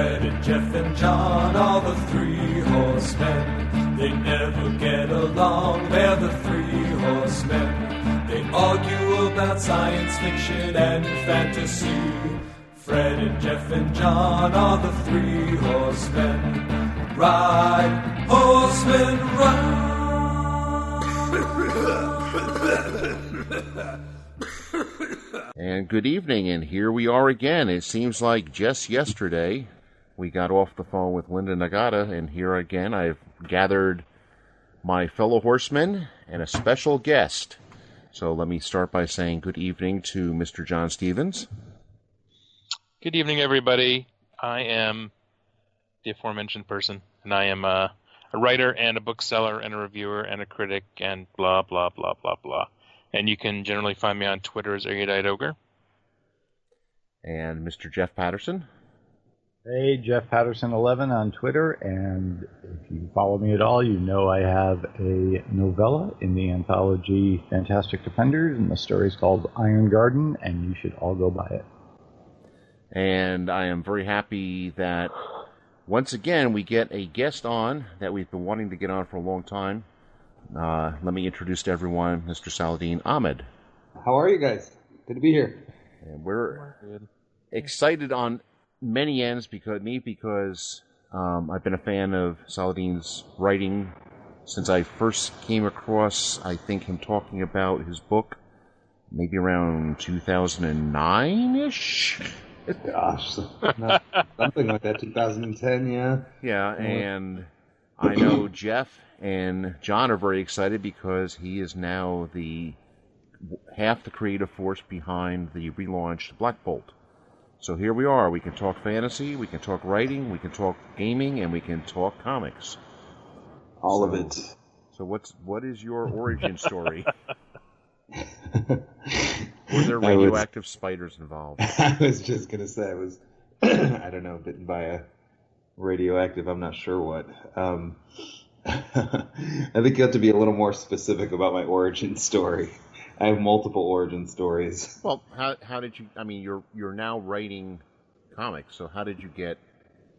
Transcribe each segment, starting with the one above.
Fred and Jeff and John are the three horsemen. They never get along, they're the three horsemen. They argue about science fiction and fantasy. Fred and Jeff and John are the three horsemen. Ride, horsemen, ride. And good evening, and here we are again. It seems like just yesterday we got off the phone with Linda Nagata, and here again I've gathered my fellow horsemen and a special guest. So let me start by saying good evening to Mr. John Stevens. Good evening, everybody. I am the aforementioned person, and I am a, a writer and a bookseller and a reviewer and a critic and blah, blah, blah, blah, blah. And you can generally find me on Twitter as Erudite Ogre. And Mr. Jeff Patterson. Hey, Jeff Patterson 11 on Twitter, and if you follow me at all, you know I have a novella in the anthology Fantastic Defenders, and the story is called Iron Garden, and you should all go buy it. And I am very happy that once again we get a guest on that we've been wanting to get on for a long time. Uh, let me introduce to everyone Mr. Saladin Ahmed. How are you guys? Good to be here. And we're excited on many ends because me because um, I've been a fan of Saladin's writing since I first came across. I think him talking about his book maybe around 2009 ish. Gosh, something like that. 2010, yeah. Yeah, and I know Jeff and John are very excited because he is now the half the creative force behind the relaunched Black Bolt. So here we are. We can talk fantasy, we can talk writing, we can talk gaming, and we can talk comics. All so, of it. So what's what is your origin story? Were there radioactive was, spiders involved? I was just gonna say I was I don't know, bitten by a radioactive, I'm not sure what. Um, I think you have to be a little more specific about my origin story. I have multiple origin stories. Well, how how did you? I mean, you're you're now writing comics, so how did you get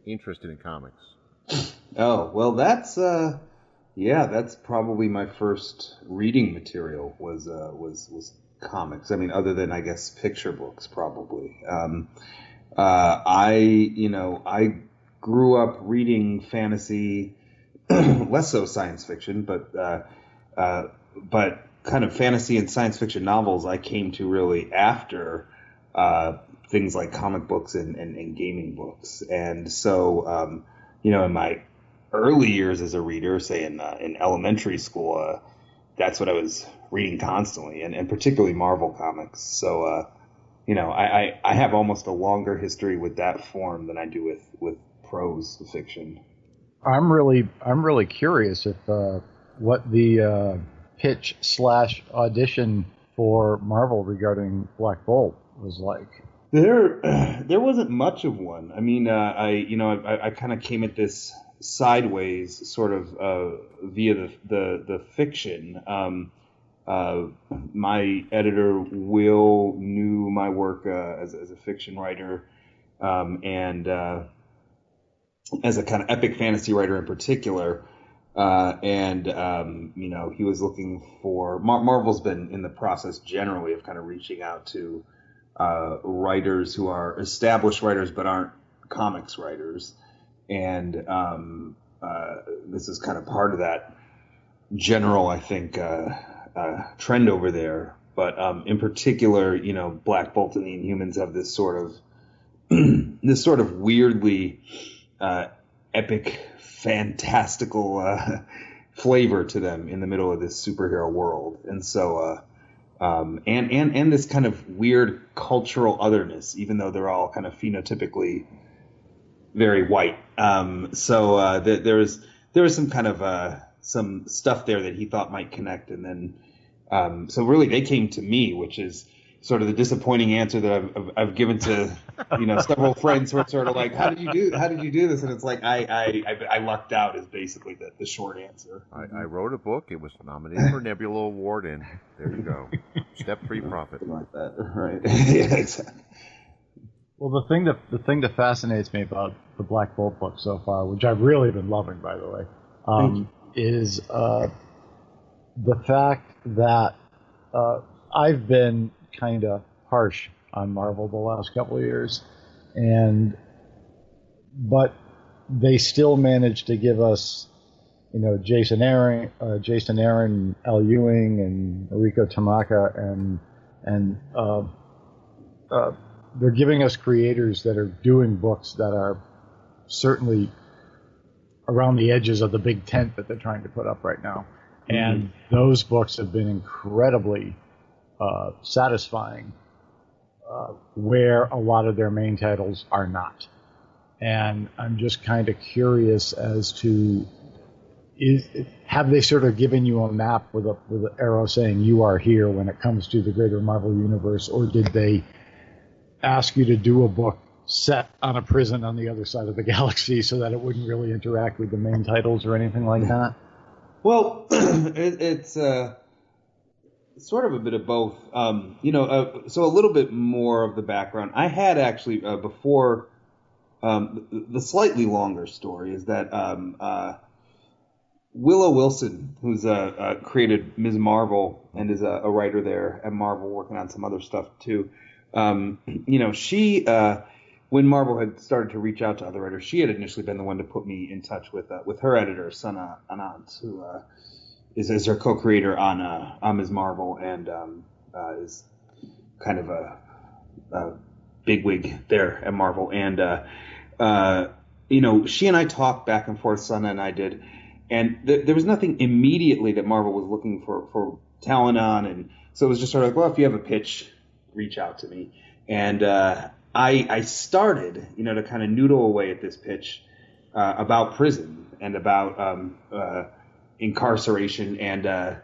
interested in comics? Oh well, that's uh, yeah, that's probably my first reading material was uh, was was comics. I mean, other than I guess picture books, probably. Um, uh, I you know I grew up reading fantasy, less so science fiction, but uh, uh, but kind of fantasy and science fiction novels I came to really after uh, things like comic books and, and, and gaming books. And so, um, you know, in my early years as a reader, say in, uh, in elementary school, uh, that's what I was reading constantly, and, and particularly Marvel comics. So, uh, you know, I, I, I have almost a longer history with that form than I do with, with prose fiction. I'm really I'm really curious if uh, what the uh, pitch slash audition for Marvel regarding Black Bolt was like. There, there wasn't much of one. I mean, uh, I you know I, I kind of came at this sideways, sort of uh, via the the, the fiction. Um, uh, my editor Will knew my work uh, as, as a fiction writer, um, and uh, as a kind of epic fantasy writer in particular. Uh, and um, you know he was looking for Mar- Marvel's been in the process generally of kind of reaching out to uh, writers who are established writers but aren't comics writers, and um, uh, this is kind of part of that general I think uh, uh, trend over there. But um, in particular, you know, Black Bolt and the Inhumans have this sort of this sort of weirdly uh, epic fantastical uh, flavor to them in the middle of this superhero world, and so uh, um, and and and this kind of weird cultural otherness, even though they're all kind of phenotypically very white. Um, so uh, th- there was there was some kind of uh, some stuff there that he thought might connect, and then um, so really they came to me, which is sort of the disappointing answer that I've, I've, I've, given to you know several friends who are sort of like, how did you do how did you do this? And it's like I I, I, lucked out is basically the, the short answer. I, I wrote a book. It was nominated for Nebula Award, and there you go. Step three profit. Like that, right? yeah, exactly. Well, the thing that the thing that fascinates me about the Black Bolt book so far, which I've really been loving, by the way, um, is uh, the fact that uh, I've been kind of harsh on Marvel the last couple of years, and but they still managed to give us, you know, Jason Aaron, uh, Jason Aaron, Al Ewing, and Mariko Tamaki, and and uh, uh, they're giving us creators that are doing books that are certainly around the edges of the big tent that they're trying to put up right now. Mm-hmm. And those books have been incredibly uh, satisfying, uh, where a lot of their main titles are not. And I'm just kind of curious as to is have they sort of given you a map with a with an arrow saying you are here when it comes to the greater Marvel universe, or did they ask you to do a book set on a prison on the other side of the galaxy so that it wouldn't really interact with the main titles or anything like that? Well, it, it's uh, sort of a bit of both. Um, you know, uh, so a little bit more of the background. I had actually uh, before um, the, slightly longer story is that um, uh, Willow Wilson, who's uh, uh, created Ms. Marvel and is a, a, writer there at Marvel, working on some other stuff too. Um, you know, she uh, when Marvel had started to reach out to other writers, she had initially been the one to put me in touch with with her editor, Sana Amanat, who is, is her co-creator on uh, on Ms. Marvel and um, uh, is kind of a, a bigwig there at Marvel. And uh, uh, you know, she and I talked back and forth, Sana and I did, and th- there was nothing immediately that Marvel was looking for for talent on, and so it was just sort of like, well, if you have a pitch reach out to me. And uh, I, I started, you know, to kind of noodle away at this pitch uh, about prison and about um, uh, incarceration, and uh,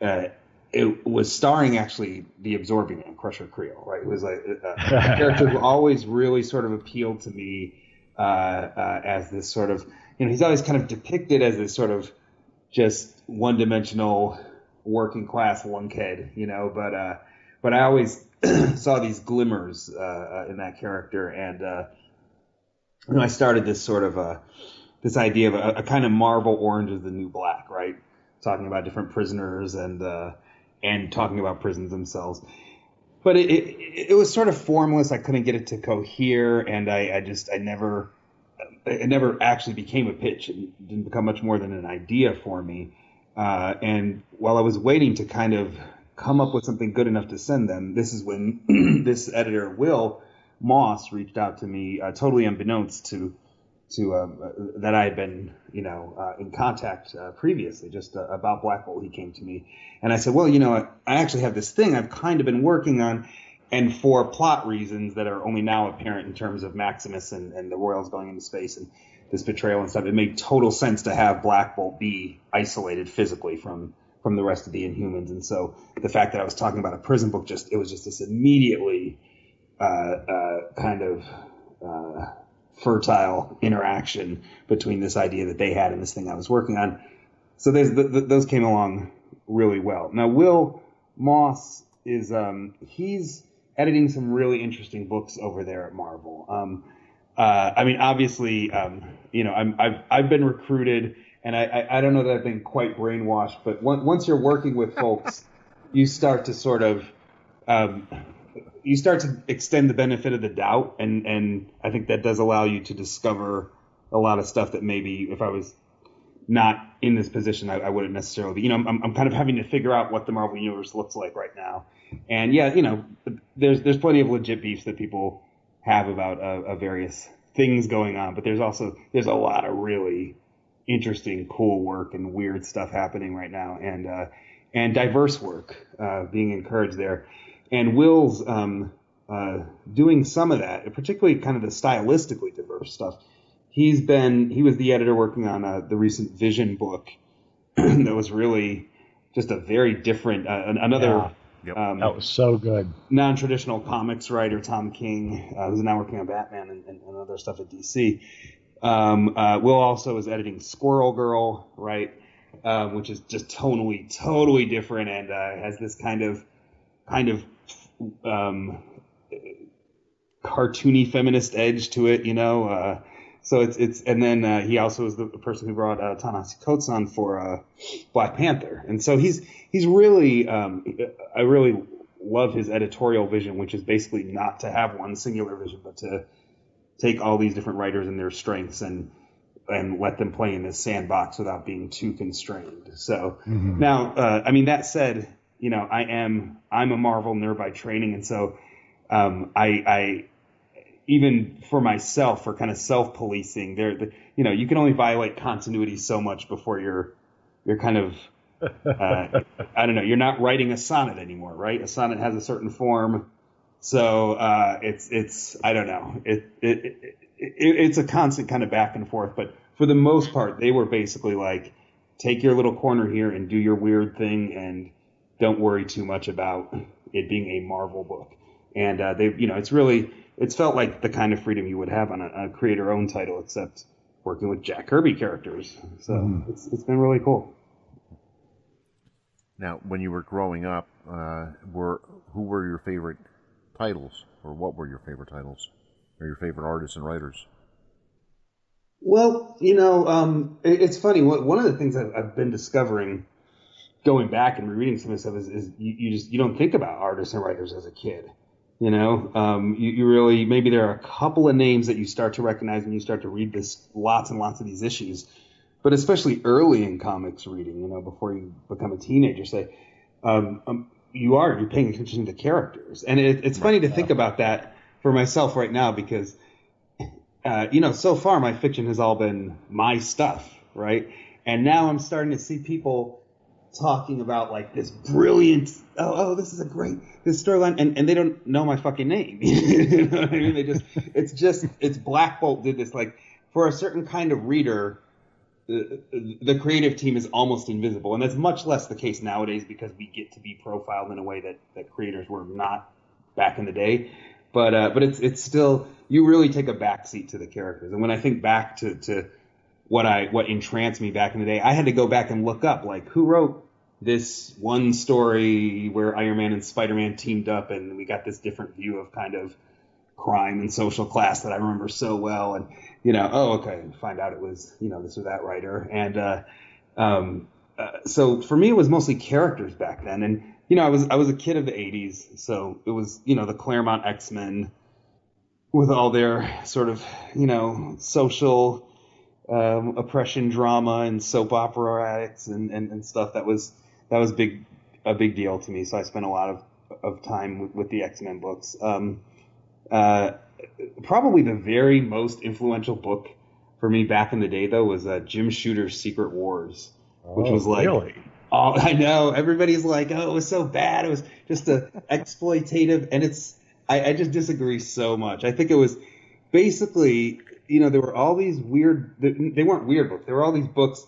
uh, it was starring actually the absorbing man, Crusher Creel, right? It was like uh, a character who always really sort of appealed to me as this sort of, you know, he's always kind of depicted as this sort of just one-dimensional working class lunkhead, you know, but but I always saw these glimmers uh, uh, in that character, and uh, you know, I started this sort of a this idea of a, a, kind of Marvel Orange is the New Black, right? Talking about different prisoners and uh, and talking about prisons themselves. But it, it, it was sort of formless. I couldn't get it to cohere, and I, I just I never it never actually became a pitch. It didn't become much more than an idea for me. Uh, and while I was waiting to kind of come up with something good enough to send them. This is when this editor, Will Moss, reached out to me, uh, totally unbeknownst to to uh, that I had been, you know, uh, in contact uh, previously, just uh, about Black Bolt. He came to me, and I said, "Well, you know, I, I actually have this thing I've kind of been working on." And for plot reasons that are only now apparent in terms of Maximus and, and the Royals going into space and this betrayal and stuff, it made total sense to have Black Bolt be isolated physically from from the rest of the Inhumans. And so the fact that I was talking about a prison book just it was just this immediately uh, uh, kind of fertile interaction between this idea that they had and this thing I was working on. So the, the, those came along really well. Now Will Moss is um, he's editing some really interesting books over there at Marvel. Um, uh, I mean, obviously, um, you know, i have I've been recruited and I, I, I, don't know that I've been quite brainwashed, but once you're working with folks, you start to sort of um, you start to extend the benefit of the doubt, and and I think that does allow you to discover a lot of stuff that maybe if I was not in this position, I, I wouldn't necessarily be. You know, I'm, I'm kind of having to figure out what the Marvel universe looks like right now, and yeah, you know, there's there's plenty of legit beefs that people have about uh, uh, various things going on, but there's also there's a lot of really interesting, cool work and weird stuff happening right now, and uh, and diverse work uh, being encouraged there. And Will's um, uh, doing some of that, particularly kind of the stylistically diverse stuff. He's been he was the editor working on uh, the recent Vision book that was really just a very different uh, another. Yeah. Yep. Um, that was so good. Non-traditional comics writer Tom King, uh, who's now working on Batman and, and, and other stuff at DC, um, uh, Will also is editing Squirrel Girl, right? Um, which is just tonally, totally different and uh, has this kind of, kind of, um, cartoony feminist edge to it, you know. Uh, so it's it's and then uh, he also is the person who brought uh, Ta-Nehisi Coates on for uh, Black Panther, and so he's he's really um, I really love his editorial vision, which is basically not to have one singular vision, but to take all these different writers and their strengths and and let them play in this sandbox without being too constrained. So mm-hmm. now, uh, I mean, that said, you know, I am I'm a Marvel nerd by training, and so um, I, I even for myself for kind of self policing, there, the, you know, you can only violate continuity so much before you're you're kind of uh, I don't know, you're not writing a sonnet anymore, right? A sonnet has a certain form. So uh, it's it's I don't know it, it, it, it it's a constant kind of back and forth, but for the most part, they were basically like, take your little corner here and do your weird thing, and don't worry too much about it being a Marvel book. And uh, they, you know, it's really, it's felt like the kind of freedom you would have on a, a creator-owned title, except working with Jack Kirby characters. So mm. it's it's been really cool. Now, when you were growing up, uh, were who were your favorite titles, or what were your favorite titles, or your favorite artists and writers? Well, you know, um, it, it's funny. One of the things I've, I've, been discovering, going back and rereading some of this stuff, is, is you, you, just you don't think about artists and writers as a kid. You know, um, you, you, really maybe there are a couple of names that you start to recognize when you start to read this lots and lots of these issues, but especially early in comics reading, you know, before you become a teenager, say, um, um you are you're paying attention to characters, and it, it's funny to think about that for myself right now because uh, you know, so far my fiction has all been my stuff, right? And now I'm starting to see people talking about like this brilliant, oh, oh, this is a great this storyline, and, and they don't know my fucking name. you know what I mean? They just, it's just, it's Black Bolt did this like for a certain kind of reader. The, the creative team is almost invisible, and that's much less the case nowadays because we get to be profiled in a way that, that creators were not back in the day. But uh, but it's it's still you really take a backseat to the characters. And when I think back to, to what I what entranced me back in the day, I had to go back and look up like who wrote this one story where Iron Man and Spider Man teamed up, and we got this different view of kind of crime and social class that I remember so well. And you know, oh okay, find out it was you know this or that writer. And uh, um, uh, so for me, it was mostly characters back then. And you know, I was I was a kid of the '80s, so it was you know the Claremont X Men with all their sort of you know social um, oppression drama and soap opera addicts and, and, and, stuff that was that was big a big deal to me. So I spent a lot of of time with, with the X Men books. Um, uh, probably the very most influential book for me back in the day though was uh, Jim Shooter's Secret Wars, which oh, was like. Really? Oh, I know. Everybody's like, "Oh, it was so bad. It was just a exploitative," and it's I, I just disagree so much. I think it was basically, you know, there were all these weird. They weren't weird books. There were all these books.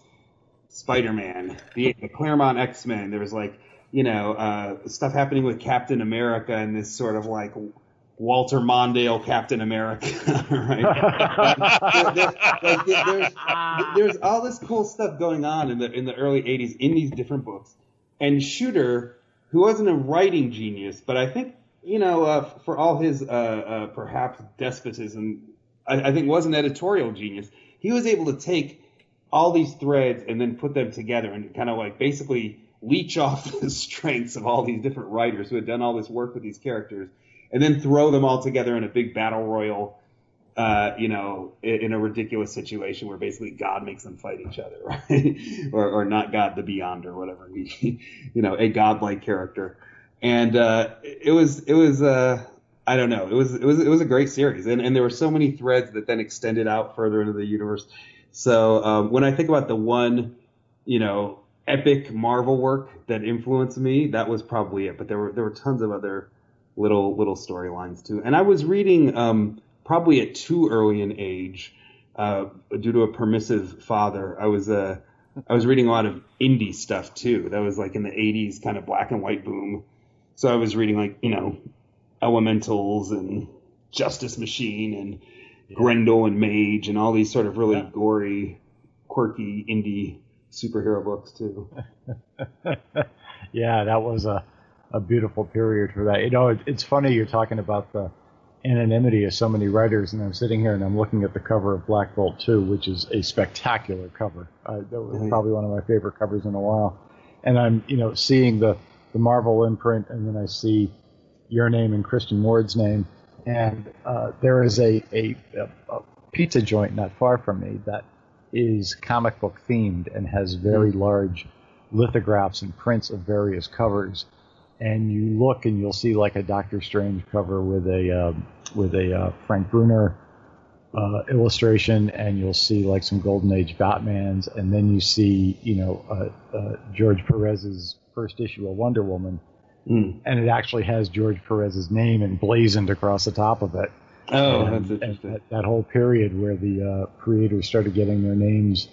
Spider Man, the, the Claremont X Men. There was like, you know, uh, stuff happening with Captain America and this sort of like Walter Mondale Captain America, right? there, there, like, there's, there's all this cool stuff going on in the in the early '80s in these different books, and Shooter, who wasn't a writing genius, but I think you know, uh, for all his uh, uh, perhaps despotism, I, I, think was an editorial genius. He was able to take all these threads and then put them together and kind of like basically leech off the strengths of all these different writers who had done all this work with these characters, and then throw them all together in a big battle royal. Uh, you know, in, a ridiculous situation where basically God makes them fight each other, right? or, or not God, the Beyond, or whatever. you know, a godlike character and uh, it was it was uh, I don't know it was it was it was a great series, and and there were so many threads that then extended out further into the universe. So um, when I think about the one, you know, epic Marvel work that influenced me, that was probably it. But there were there were tons of other little little storylines too. And I was reading um, probably at too early an age uh, due to a permissive father. I was uh, I was reading a lot of indie stuff too. That was like in the '80s kind of black and white boom. So I was reading like you know Elementals and Justice Machine and yeah. Grendel and Mage and all these sort of really yeah. gory, quirky indie superhero books too. yeah, that was a a beautiful period for that. You know, it, it's funny you're talking about the anonymity of so many writers, and I'm sitting here and I'm looking at the cover of Black Bolt 2, which is a spectacular cover. Uh, that was probably one of my favorite covers in a while. And I'm, you know, seeing the, the Marvel imprint, and then I see your name and Christian Ward's name, and uh, there is a, a, a, pizza joint not far from me that is comic book themed and has very large lithographs and prints of various covers. And you look and you'll see like a Doctor Strange cover with a um, with a uh, Frank Brunner uh, illustration, and you'll see like some Golden Age Batmans, and then you see you know uh, uh, George Perez's first issue of Wonder Woman, Mm. and it actually has George Perez's name emblazoned across the top of it. Oh, And- that's interesting. that, that whole period where the uh, creators started getting their names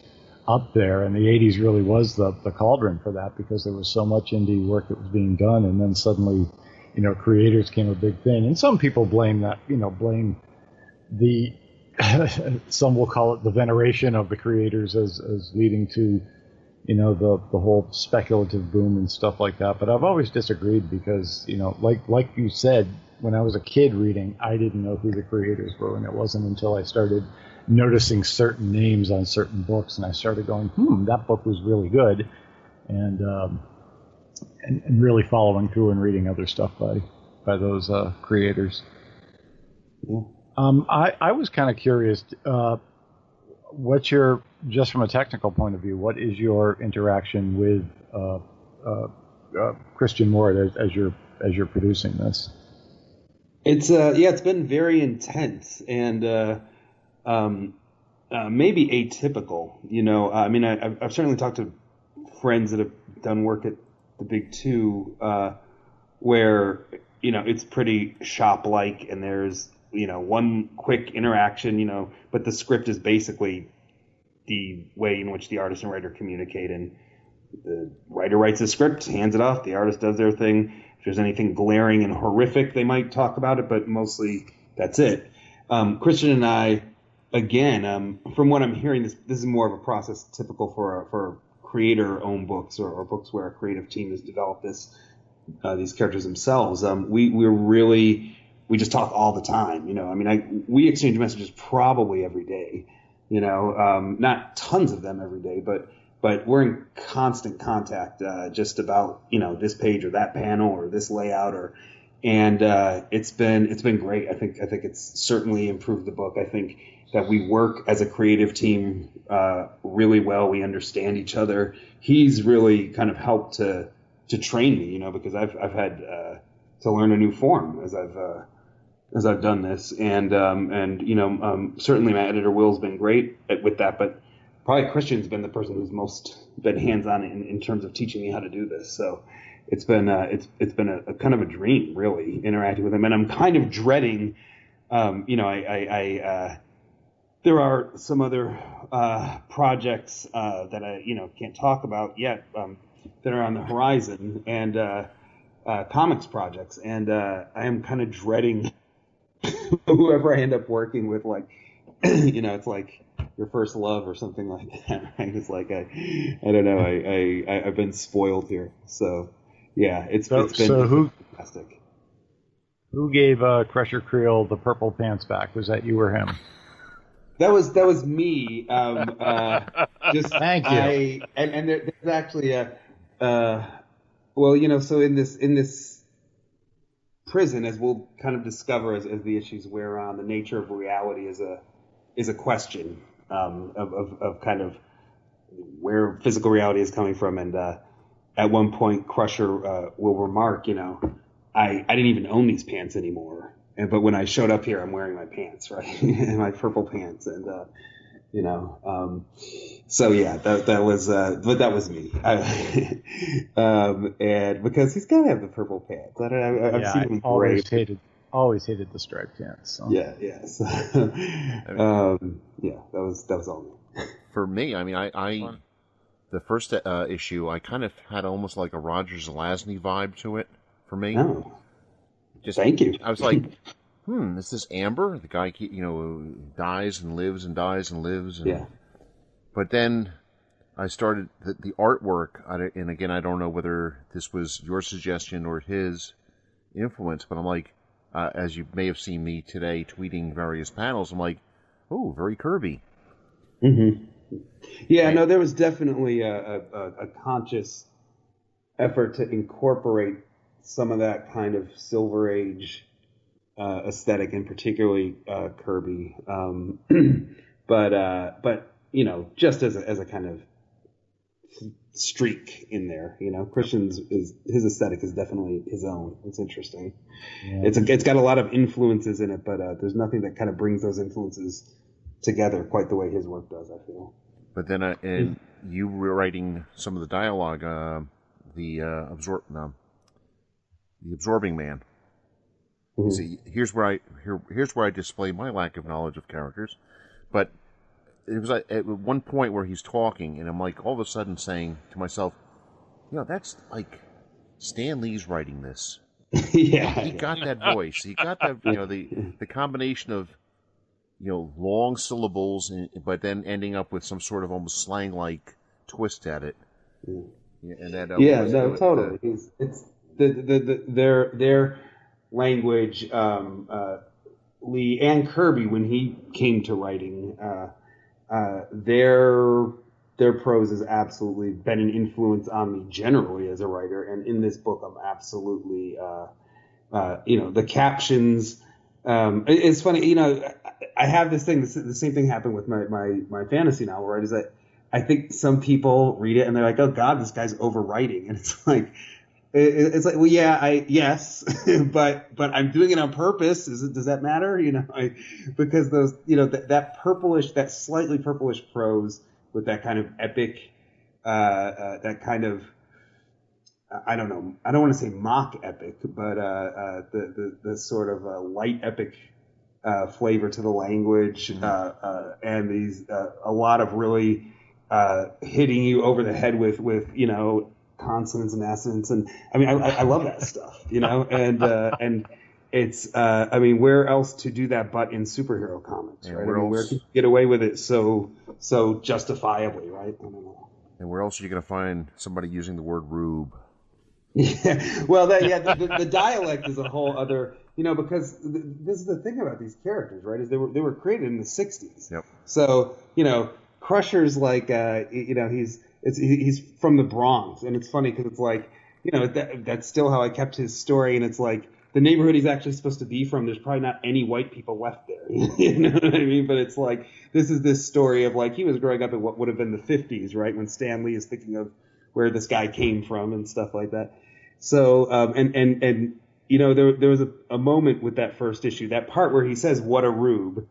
up there, and the 80s really was the, the cauldron for that because there was so much indie work that was being done, and then suddenly, you know, creators came a big thing. And some people blame that, you know, blame the, some will call it the veneration of the creators as, as leading to, you know, the, the whole speculative boom and stuff like that. But I've always disagreed because, you know, like, like you said, when I was a kid reading, I didn't know who the creators were, and it wasn't until I started noticing certain names on certain books, and I started going, "Hmm, that book was really good," and um, and, and really following through and reading other stuff by by those uh, creators. Yeah. Um, I I was kind of curious. Uh, what's your just from a technical point of view? What is your interaction with uh, uh, uh, Christian Ward as, as you're as you're producing this? It's uh yeah, it's been very intense and uh, um, uh, maybe atypical. You know, I mean, I, I've, I've certainly talked to friends that have done work at the Big Two, where you know it's pretty shop-like, and there's you know one quick interaction, you know, but the script is basically the way in which the artist and writer communicate and the writer writes a script, hands it off, the artist does their thing. If there's anything glaring and horrific, they might talk about it, but mostly that's it. Um, Christian and I, again, um, from what I'm hearing, this this is more of a process typical for for creator-owned books or, or books where a creative team has developed this uh, these characters themselves. Um, we we're really we just talk all the time. You know, I mean, I we exchange messages probably every day. You know, um, not tons of them every day, but but we're in constant contact uh, just about you know this page or that panel or this layout or and uh, it's been it's been great. I think I think it's certainly improved the book. I think that we work as a creative team uh, really well. We understand each other. He's really kind of helped to to train me, you know, because I've I've had uh, to learn a new form as I've uh, as I've done this, and um, and you know um, certainly my editor Will's been great at, with that, but probably Christian's been the person who's most been hands on in, in terms of teaching me how to do this. So it's been uh, it's it's been a, a kind of a dream really interacting with him, and I'm kind of dreading, um, you know, I, I, I uh, there are some other uh, projects uh, that I you know can't talk about yet um, that are on the horizon, and uh, uh, comics projects, and I am kind of dreading whoever I end up working with, like you know, it's like your first love or something like that, right? It's like I, I don't know, I, I, I've been spoiled here, so yeah, it's, So, it's been so who fantastic. who gave uh, Crusher Creel the purple pants back? Was that you or him? That was that was me. Um, uh, just Thank you. I, and and there, there's actually a, uh, well, you know, so in this in this prison, as we'll kind of discover as, as the issues wear on, the nature of reality is a is a question um, of, of of kind of where physical reality is coming from, and uh, at one point, Crusher uh, will remark, you know, I I didn't even own these pants anymore. And, but when I showed up here, I'm wearing my pants, right? my purple pants, and uh, you know, um, so yeah, that that was, uh, but that was me. I, um, and because he's gotta have the purple pants. I don't, I, I've yeah, seen I him always great. hated always hated the striped pants. So. Yeah, yeah. So, um, yeah, that was that was all me. For me, I mean, I, I the first uh, issue, I kind of had almost like a Roger Zelazny vibe to it. For me, Oh, just thank you. I was like, hmm, is this Amber? The guy, you know, dies and lives and dies and lives. And, Yeah. But then I started the, the artwork, and again, I don't know whether this was your suggestion or his influence, but I'm like, uh, as you may have seen me today tweeting various panels, I'm like, oh, very Kirby. Mm-hmm. Yeah, no, there was definitely a, a, a conscious effort to incorporate some of that kind of Silver Age uh, aesthetic, and particularly uh, Kirby. Um, but uh, but you know, just as a, as a kind of streak in there, you know, Christian's is his aesthetic is definitely his own. It's interesting. Yeah. It's a, it's got a lot of influences in it, but uh, there's nothing that kind of brings those influences together quite the way his work does. I feel. But then, uh, and you were writing some of the dialogue, uh, the uh, absorb, no, the absorbing man. Mm-hmm. See, here's where I here, here's where I display my lack of knowledge of characters. But it was at one point where he's talking, and I'm like all of a sudden saying to myself, you know, that's like Stan Lee's writing this. yeah, he got that voice. He got that you know the the combination of you know long syllables, and, but then ending up with some sort of almost slang like twist at it. Mm. Yeah, and that, uh, yeah, no, totally. it's, it's the, the, the their their language. Um, uh, Lee and Kirby, when he came to writing, uh, uh, their their prose has absolutely been an influence on me generally as a writer, and in this book, I'm absolutely, uh, uh, you know, the captions. Um, it's funny, you know, I have this thing. the same thing happened with my, my my fantasy novel, right? Is that I think some people read it and they're like, "Oh God, this guy's overwriting," and it's like, it's like, well, yeah, I yes, but but I'm doing it on purpose. Is it, does that matter? You know, I, because those, you know, that, that purplish, that slightly purplish prose with that kind of epic, uh, uh, that kind of, I don't know, I don't want to say mock epic, but uh, uh the, the the sort of uh, light epic uh, flavor to the language, mm-hmm. and these a lot of really hitting you over the head with with you know consonance and assonance, and I mean, I, I love that stuff, you know, and uh, and it's, uh, I mean, where else to do that but in superhero comics, right? Where, I mean, where can you get away with it so so justifiably, right? I don't know. And where else are you going to find somebody using the word rube? Yeah, well, that, yeah, the, the, the, dialect is a whole other, you know, because this is the thing about these characters, right? Is they were they were created in the '60s. Yep. So you know, Crusher's like, uh, you know, he's it's he's from the Bronx, and it's funny because it's like you know that, that's still how I kept his story, and it's like the neighborhood he's actually supposed to be from. There's probably not any white people left there, you know what I mean? But it's like this is this story of like he was growing up in what would have been the 50s, right, when Stan Lee is thinking of where this guy came from and stuff like that. So um, and and and you know there there was a, a moment with that first issue, that part where he says what a rube.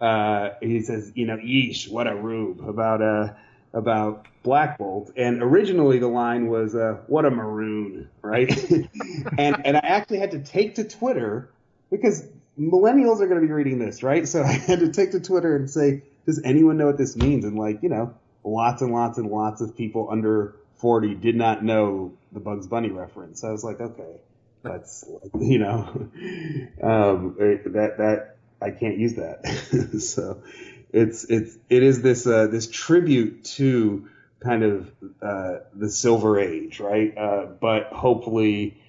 Uh, he says, you know, yeesh, what a rube about uh about Black Bolt, and originally the line was uh, "What a maroon," right? and and I actually had to take to Twitter because millennials are going to be reading this, right? So I had to take to Twitter and say, "Does anyone know what this means?" And like, you know, lots and lots and lots of people under forty did not know the Bugs Bunny reference. So I was like, okay, that's you know, um, that that I can't use that. so it's it's it is this uh, this tribute to kind of uh, the Silver Age, right? Uh, but hopefully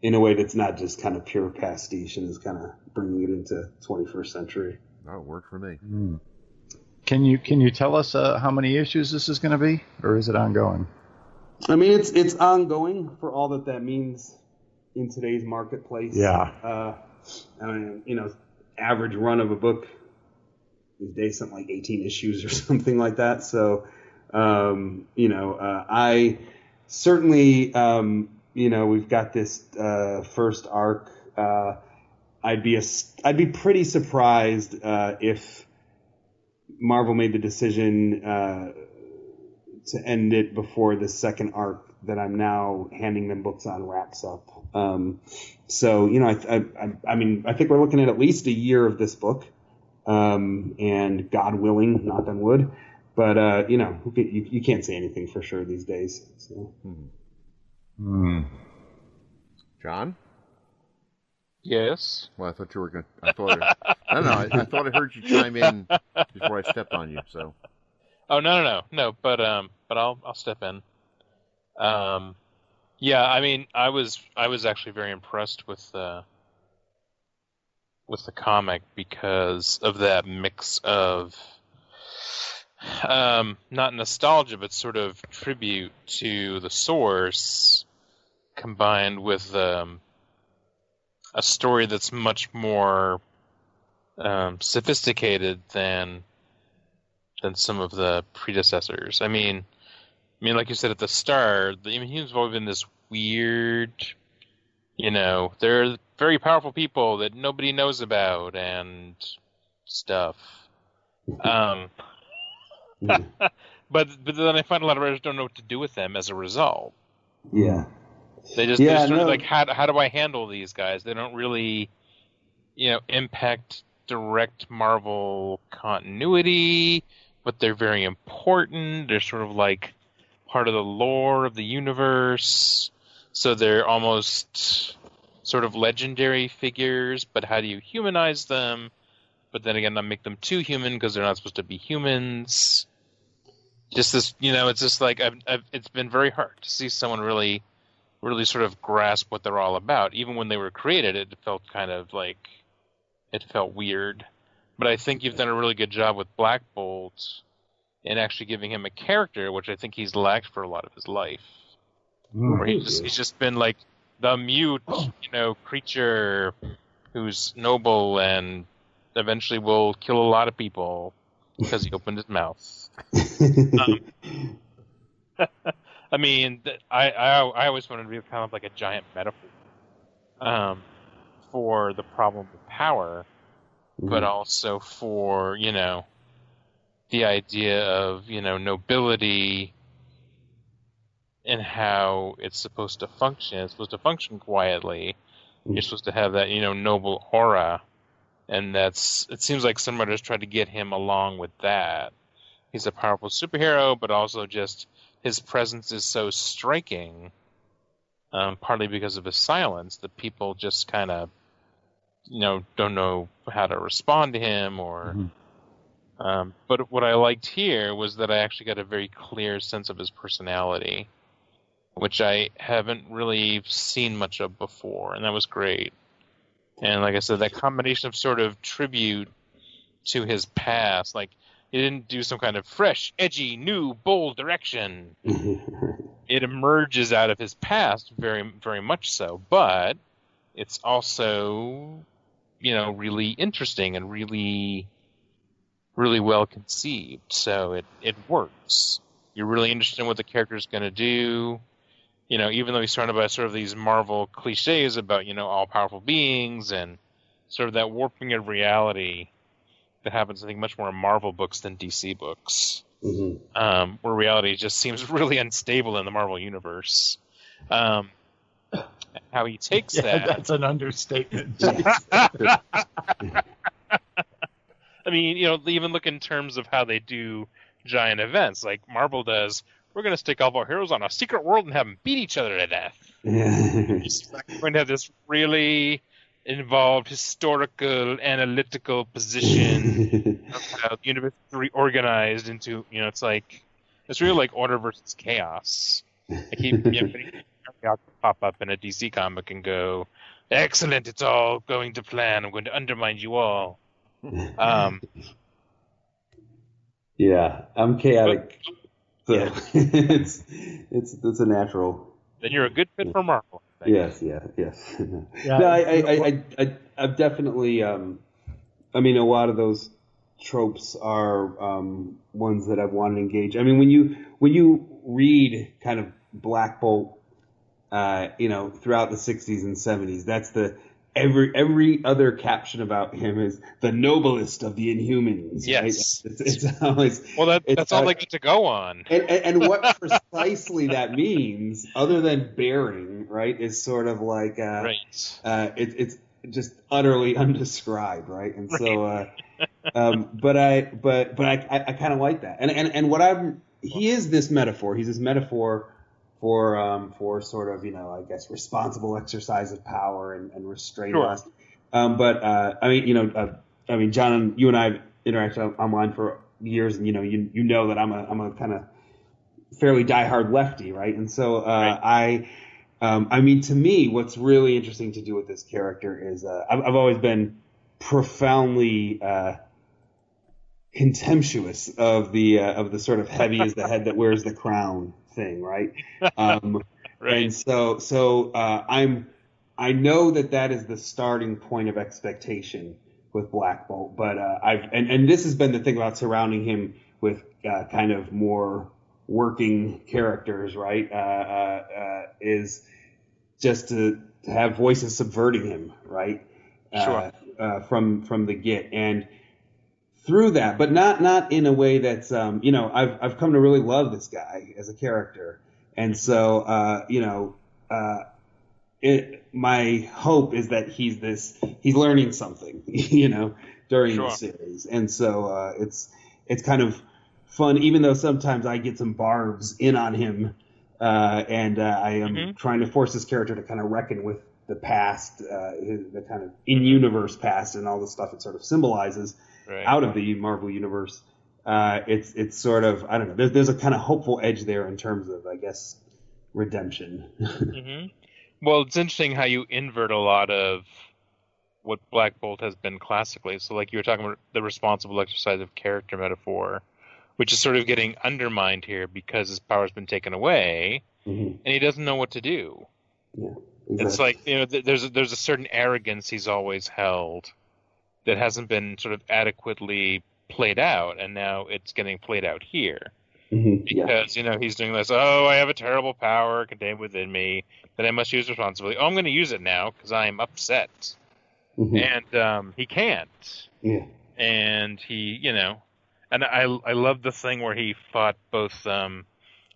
in a way that's not just kind of pure pastiche and is kind of bringing it into 21st century. That would work for me. Mm. Can you can you tell us uh, how many issues this is going to be, or is it ongoing? I mean, it's it's ongoing for all that that means in today's marketplace. Yeah. Uh, I mean, you know, average run of a book these days, something like 18 issues or something like that. So, um, you know, uh, I certainly, um, you know, we've got this uh, first arc. Uh, I'd be a, I'd be pretty surprised uh, if Marvel made the decision uh, to end it before the second arc that I'm now handing them books on wraps up. Um, so you know, I, I, I, mean, I think we're looking at at least a year of this book um, and God willing, knock on wood. But uh, you know, you, you, can't say anything for sure these days. So. Hmm. John. Yes. Well, I thought you were going. I thought. I, I don't know. I, I, thought I heard you chime in before I stepped on you. So. Oh no no no no! But um, but I'll I'll step in. Um, yeah, I mean, I was I was actually very impressed with uh, with the comic because of that mix of um, not nostalgia, but sort of tribute to the source, combined with um, a story that's much more um, sophisticated than than some of the predecessors. I mean, I mean, like you said at the start, the Inhumans have always been this weird, you know, they're very powerful people that nobody knows about and stuff. Um, but but then I find a lot of writers don't know what to do with them as a result. Yeah. They just, Yeah, they're sort no. of like how how do I handle these guys? They don't really, you know, impact direct Marvel continuity, but they're very important. They're sort of like part of the lore of the universe, so they're almost sort of legendary figures. But how do you humanize them? But then again, not make them too human because they're not supposed to be humans. Just this, you know, it's just like I've, I've, it's been very hard to see someone really really sort of grasp what they're all about. Even when they were created, it felt kind of like it felt weird. But I think you've done a really good job with Black Bolt in actually giving him a character, which I think he's lacked for a lot of his life. Mm-hmm. Where he's just, he's just been like the mute, you know, creature who's noble and eventually will kill a lot of people because he opened his mouth. Um, I mean, I, I I always wanted to be kind of like a giant metaphor um, for the problem of power, but also for you know the idea of you know nobility and how it's supposed to function. It's supposed to function quietly. You're supposed to have that you know noble aura, and that's it. Seems like some writers tried to get him along with that. He's a powerful superhero, but also just his presence is so striking, um, partly because of his silence, that people just kind of, you know, don't know how to respond to him. Or, um, but what I liked here was that I actually got a very clear sense of his personality, which I haven't really seen much of before, and that was great. And like I said, that combination of sort of tribute to his past, like he didn't do some kind of fresh, edgy, new, bold direction. It emerges out of his past very very much so but it's also you know really interesting and really really well conceived. So it it works. You're really interested in what the character is going to do you know even though he's surrounded by sort of these marvel cliches about you know all powerful beings and sort of that warping of reality that happens i think much more in marvel books than dc books Mhm. um, where reality just seems really unstable in the Marvel universe. Um, how he takes Yeah, that. that's an understatement. I mean, you know, even look in terms of how they do giant events, like Marvel does. We're going to stick all of our heroes on a secret world and have them beat each other to death. Yeah. We're going to have this really involved historical, analytical position of how the universe is reorganized into, you know, it's like it's really like order versus chaos. I keep pop up in a DC comic and go, "Excellent, it's all going to plan. I'm going to undermine you all." Um, yeah, I'm chaotic. So Yeah. it's it's it's a natural. then you're a good fit for Marvel. I. Yes, yeah, yes. Yeah, no, I, I, I, I, I, I've definitely. Um, I mean, a lot of those tropes are um, ones that I've wanted to engage. I mean, when you when you read kind of Black Bolt, uh, you know, throughout the '60s and '70s, that's the every every other caption about him is the noblest of the Inhumans. right? Yes. it's, it's always Well, that, It's, that's all uh, they get to go on. and, and, and what precisely that means, other than bearing, right, is sort of like uh, Right. uh, it, it's just utterly undescribed, right? And so, uh, um, but I, but but I, I, I kind of like that, and and and what I'm, he is this metaphor. He's this metaphor for um, for sort of you know I guess responsible exercise of power and, and restraint. Sure. Um, but uh, I mean, you know, uh, I mean, John, and you and I have interacted online for years, and you know, you you know that I'm a I'm a kind of fairly diehard lefty, right? And so uh, Right. I, um, I mean, to me, what's really interesting to do with this character is uh, I've, I've always been profoundly uh, contemptuous of the uh, of the sort of heavy is the head that wears the crown thing, right? Um, Right. And so so uh, I'm I know that that is the starting point of expectation with Black Bolt, but uh, I've and, and this has been the thing about surrounding him with uh, kind of more working characters, right? Uh, uh, uh, is just to, to have voices subverting him, right? Sure. Uh, uh, from from the get and through that, but not not in a way that's um, you know I've I've come to really love this guy as a character, and so uh, you know uh, it, my hope is that he's this he's learning something you know during Sure. the series, and so uh, it's it's kind of fun, even though sometimes I get some barbs in on him, uh, and uh, I am Mhm. trying to force this character to kind of reckon with the past, uh, the kind of in-universe past, and all the stuff it sort of symbolizes Right. out of the Marvel universe. Uh, it's it's sort of I don't know. There's there's a kind of hopeful edge there in terms of I guess redemption. hmm Well, it's interesting how you invert a lot of what Black Bolt has been classically. So, like you were talking about the responsible exercise of character metaphor, which is sort of getting undermined here because his power's been taken away, Mhm. and he doesn't know what to do. Yeah, It's like you know, th- there's a, there's a certain arrogance he's always held that hasn't been sort of adequately played out, and now it's getting played out here Mhm. yeah. because you know he's doing this. Oh, I have a terrible power contained within me that I must use responsibly. Oh, I'm going to use it now because I am upset, Mhm. and um, he can't. yeah. And he, you know, and I I love the thing where he fought both um,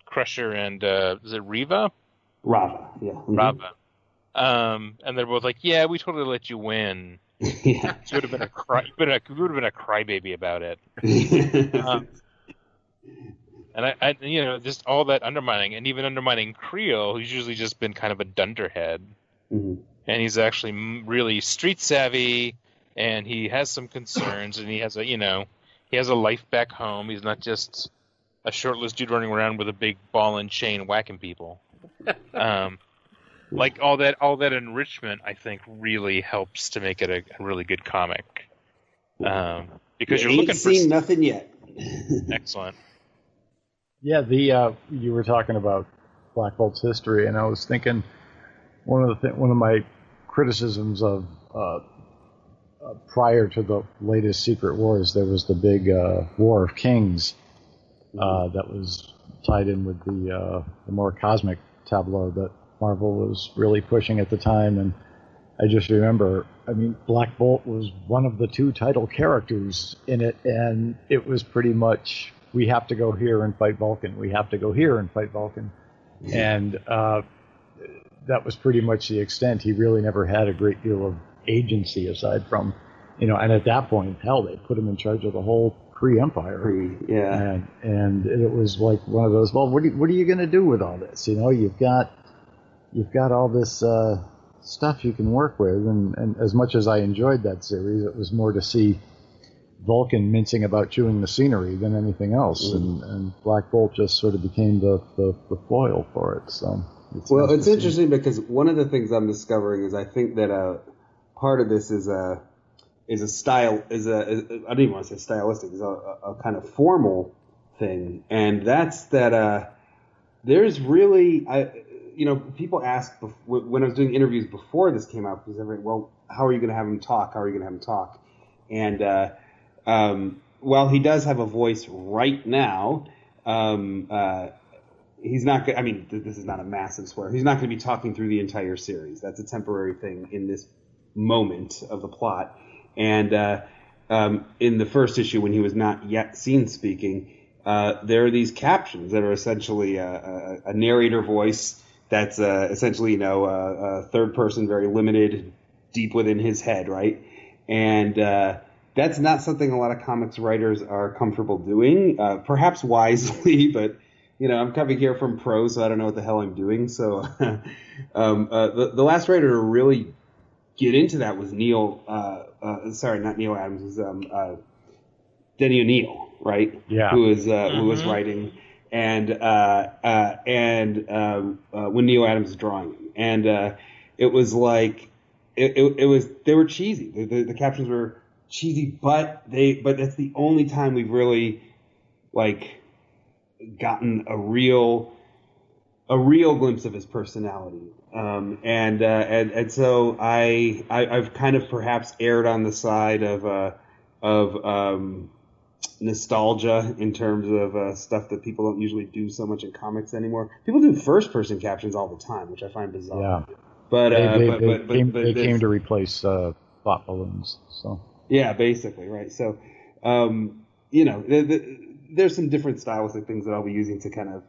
Crusher and uh, is it Riva? Rava. Yeah. Mhm. Rava. Um, and they're both like, "Yeah, we totally let you win." Yeah. You would have been a cry, you would have would have been a crybaby about it. Um, And I, I, you know, just all that undermining, and even undermining Creel, who's usually just been kind of a dunderhead, Mhm. and he's actually really street savvy, and he has some concerns, and he has a, you know, he has a life back home. He's not just a shirtless dude running around with a big ball and chain whacking people. Um, like all that, all that enrichment, I think, really helps to make it a, a really good comic. Um, because You you're ain't looking for seen nothing yet. excellent. Yeah, the uh, you were talking about Black Bolt's history, and I was thinking one of the th- one of my criticisms of uh, uh, prior to the latest Secret Wars, there was the big uh, War of Kings uh, that was tied in with the uh, the more cosmic tableau that Marvel was really pushing at the time, and I just remember, I mean, Black Bolt was one of the two title characters in it, and it was pretty much we have to go here and fight Vulcan. We have to go here and fight Vulcan, and uh, that was pretty much the extent. He really never had a great deal of agency aside from, you know, and at that point, hell, they put him in charge of the whole Kree-empire. Kree, Yeah. And, and it was like one of those. Well, what are you, what are you going to do with all this? You know, you've got you've got all this uh, stuff you can work with, and, and as much as I enjoyed that series, it was more to see Vulcan mincing about chewing the scenery than anything else, and, and Black Bolt just sort of became the, the, the foil for it. So, it's Well, nice it's interesting because one of the things I'm discovering is I think that uh, part of this is a is a style is a is, I don't even want to say stylistic is a, a, a kind of formal thing, and that's that uh, there's really I you know people ask bef- when I was doing interviews before this came out because well how are you going to have him talk how are you going to have him talk and uh, um, while he does have a voice right now. Um, uh, he's not. I mean, th- this is not a massive swear. He's not going to be talking through the entire series. That's a temporary thing in this moment of the plot. And uh, um, in the first issue, when he was not yet seen speaking, uh, there are these captions that are essentially a, a, a narrator voice that's uh, essentially, you know, a, a third person, very limited, deep within his head, right? And uh, that's not something a lot of comics writers are comfortable doing, uh, perhaps wisely, but you know, I'm coming here from pro, so I don't know what the hell I'm doing. So, um, uh, the, the last writer to really get into that was Neil. Uh, uh, sorry, not Neal Adams. Was um, uh, Denny O'Neil, right? Yeah. Who was uh, who was Mhm. writing, and uh, uh, and um, uh, when Neal Adams was drawing, and uh, it was like it, it, it was they were cheesy. The, the, the captions were cheesy, but they but that's the only time we've really like gotten a real a real glimpse of his personality. Um, and, uh, and and so I, I have kind of perhaps erred on the side of uh, of um, nostalgia in terms of uh, stuff that people don't usually do so much in comics anymore. People do first person captions all the time, which I find bizarre. Yeah. But They, uh, they, but, they but, came, but they came to replace uh, thought balloons. So yeah, basically, right. So, um, you know, the, the, there's some different stylistic things that I'll be using to kind of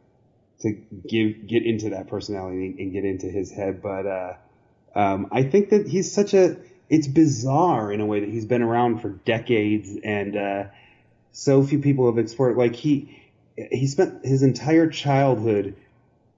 to give get into that personality and get into his head. But uh, um, I think that he's such a it's bizarre in a way that he's been around for decades and uh, so few people have explored. Like he he spent his entire childhood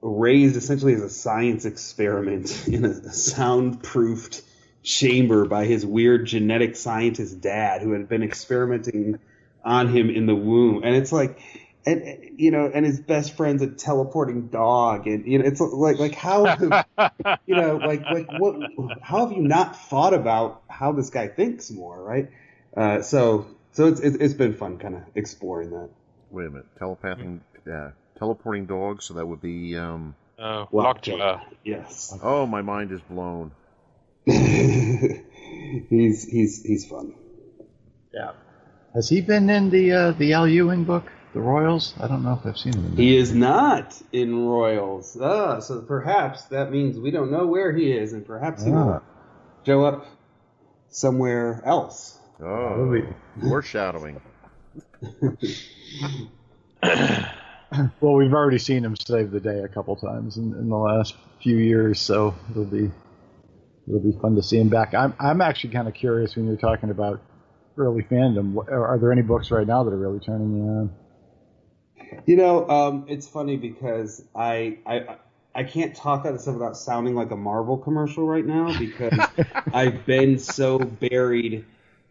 raised essentially as a science experiment in a soundproofed chamber by his weird genetic scientist dad who had been experimenting on him in the womb and it's like and you know and his best friend's a teleporting dog and you know it's like like how you know like like what how have you not thought about how this guy thinks more right uh, so so it's it's it's been fun kind of exploring that Wait a minute. Telepathing, uh, teleporting dogs. So that would be. Um, Oh, Well, Lockjaw. yes oh, my mind is blown. he's he's he's fun yeah. Has he been in the uh, the Al Ewing book, The Royals? I don't know if I've seen him. In. He is not in Royals. Ah, so perhaps that means we don't know where he is, and perhaps he Ah. will show up somewhere else. Oh, Really? Foreshadowing. Well, we've already seen him save the day a couple times in, in the last few years, so it'll be it'll be fun to see him back. I'm I'm actually kind of curious when you're talking about early fandom. Are there any books right now that are really turning you on? You know, um, it's funny because I I I can't talk about this stuff without sounding like a Marvel commercial right now because I've been so buried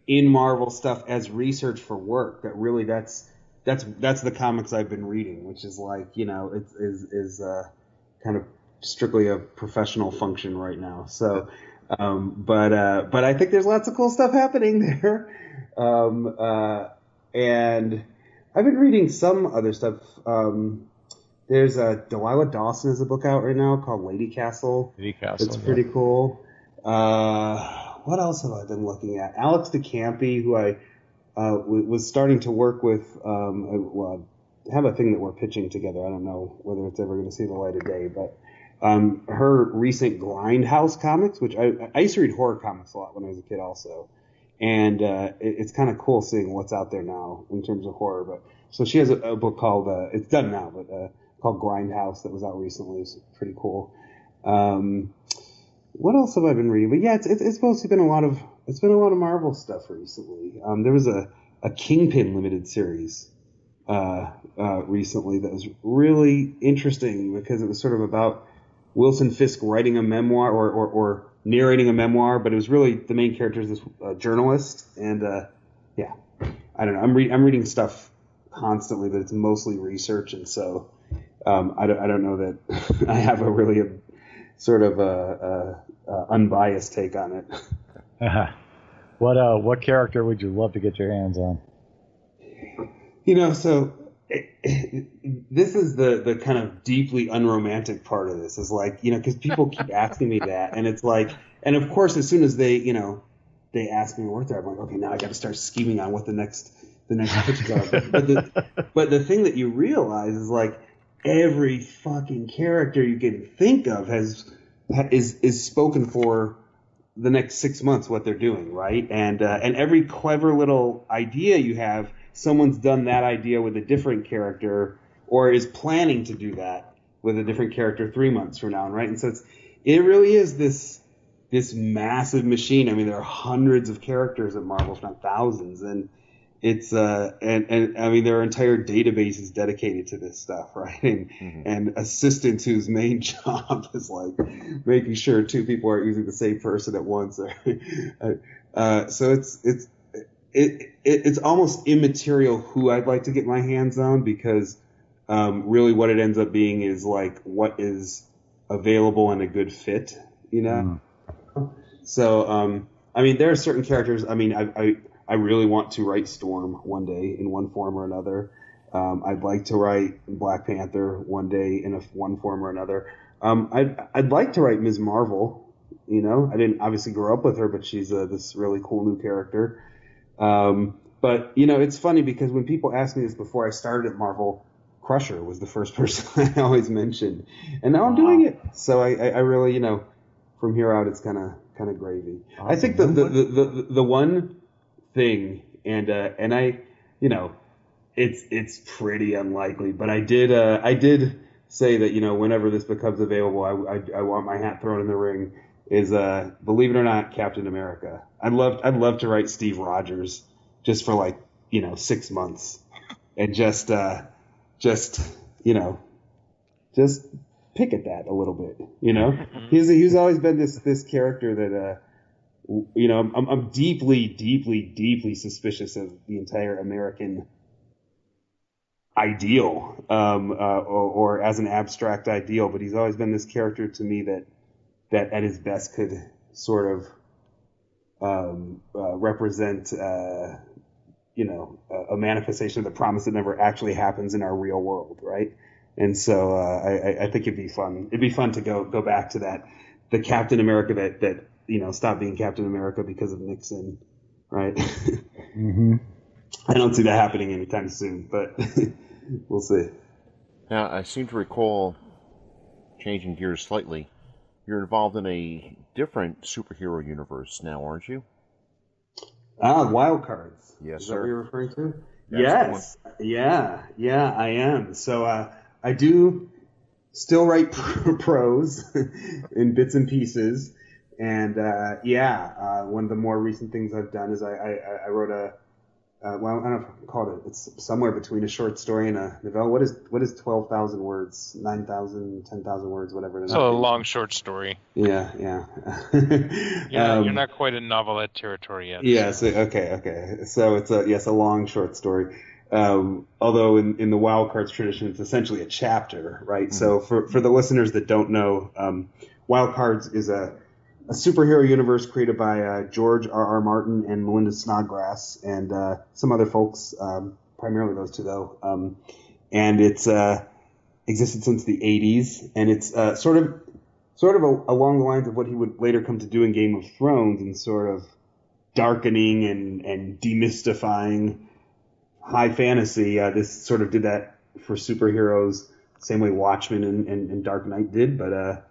in Marvel stuff as research for work that really that's that's that's the comics I've been reading, which is like you know it's is is uh, kind of strictly a professional function right now. So, um, but uh, but I think there's lots of cool stuff happening there, um, uh, and I've been reading some other stuff. Um, there's a Delilah Dawson has a book out right now called Ladycastle. City Castle. It's pretty cool. Uh, what else have I been looking at? Alex de Campi, who I uh, w- was starting to work with. Um, uh, well, I have a thing that we're pitching together. I don't know whether it's ever going to see the light of day, but um, her recent Grindhouse comics, which I, I used to read horror comics a lot when I was a kid, also, and uh, it, it's kind of cool seeing what's out there now in terms of horror. But so she has a, a book called uh, it's done now, but uh, called Grindhouse that was out recently. It's pretty cool. Um, what else have I been reading? But yeah, it's, it's, mostly been a lot of it's been a lot of Marvel stuff recently. Um, there was a, a Kingpin limited series uh, uh, recently that was really interesting because it was sort of about Wilson Fisk writing a memoir or, or, or narrating a memoir, but it was really the main character is this uh, journalist, and uh, yeah, I don't know. I'm re- I'm reading stuff constantly, but it's mostly research, and so um, I don't I don't know that I have a really a, sort of a, a, a unbiased take on it. what uh what character would you love to get your hands on? You know, so this is the the kind of deeply unromantic part of this is like you know because people keep asking me that, and it's like, and of course, as soon as they you know they ask me where there, I'm like, okay, now I got to start scheming on what the next the next pitches are. But, but the but the thing that you realize is like every fucking character you can think of has is is spoken for the next six months what they're doing, right? And uh, and every clever little idea you have, someone's done that idea with a different character, or is planning to do that with a different character three months from now, right? And so it's it really is this this massive machine. I mean, there are hundreds of characters at Marvel, if not thousands, and it's uh and and I mean there are entire databases dedicated to this stuff, right? And and assistants whose main job is like making sure two people aren't using the same person at once. uh, so it's it's it, it it's almost immaterial who I'd like to get my hands on because um, really what it ends up being is like what is available and a good fit, you know. So, um, I mean, there are certain characters. I mean, I, I, I really want to write Storm one day in one form or another. Um, I'd like to write Black Panther one day in a, one form or another. Um, I'd, I'd like to write Ms. Marvel. You know, I didn't obviously grow up with her, but she's uh, this really cool new character. Um, but you know, it's funny because when people ask me this before I started at Marvel, Crusher was the first person I always mentioned, and now I'm doing it. So I, I, I really, you know, from here out, it's kind of kind of gravy. I think the the, the the the one thing, and uh, and I, you know, it's it's pretty unlikely, but I did uh, I did say that you know whenever this becomes available, I, I, I want my hat thrown in the ring. Is uh, believe it or not, Captain America. I'd love I'd love to write Steve Rogers just for like you know six months and just uh, just you know just pick at that a little bit. You know, he's he's always been this this character that uh, you know I'm, I'm deeply deeply deeply suspicious of the entire American ideal um, uh, or, or as an abstract ideal, but he's always been this character to me that that at his best could sort of um, uh, represent, uh, you know, a, a, manifestation of the promise that never actually happens in our real world, right? And so uh, I, I, think it'd be fun. It'd be fun to go go back to that, the Captain America that that you know stop being Captain America because of Nixon, right? mm-hmm. I don't see that happening anytime soon, but we'll see. Now I seem to recall, changing gears slightly, you're involved in a different superhero universe now, aren't you? Ah, wild cards. Yes, Is sir. that what you're referring to? That's yes. Yeah, yeah, I am. So uh, I do still write prose in bits and pieces, and uh, yeah, uh, one of the more recent things I've done is I, I, I wrote a uh, well, I don't know if I can call it. It's somewhere between a short story and a novella. What is what is twelve thousand words? Nine thousand, ten thousand words, whatever. It is? So a long short story. Yeah, yeah. you're, um, you're, not quite in novelette territory yet. Yeah. So, okay, okay. So it's a yes, a long short story. Um, although in, in the wild cards tradition, it's essentially a chapter, right? Mm-hmm. So for for the listeners that don't know, um, wild cards is a a superhero universe created by uh, George R. R. Martin and Melinda Snodgrass and uh, some other folks, um, primarily those two though. Um, and it's uh, existed since the 80s, and it's uh, sort of sort of a, along the lines of what he would later come to do in Game of Thrones, and sort of darkening and and demystifying high fantasy. Uh, this sort of did that for superheroes, same way Watchmen and, and, and Dark Knight did, but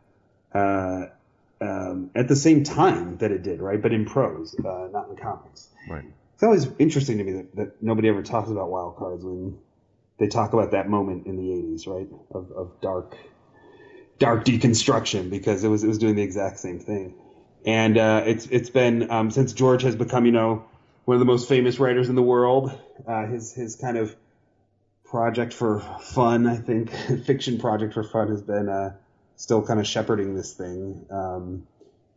uh, um, at the same time that it did, right? But in prose, uh, not in comics. Right. It's always interesting to me that, that, nobody ever talks about wild cards when they talk about that moment in the '80s, right? Of, of dark, dark deconstruction, because it was it was doing the exact same thing. And uh, it's it's been um, since George has become, you know, one of the most famous writers in the world. Uh, his his kind of project for fun, I think, fiction project for fun has been uh, still kind of shepherding this thing. Um,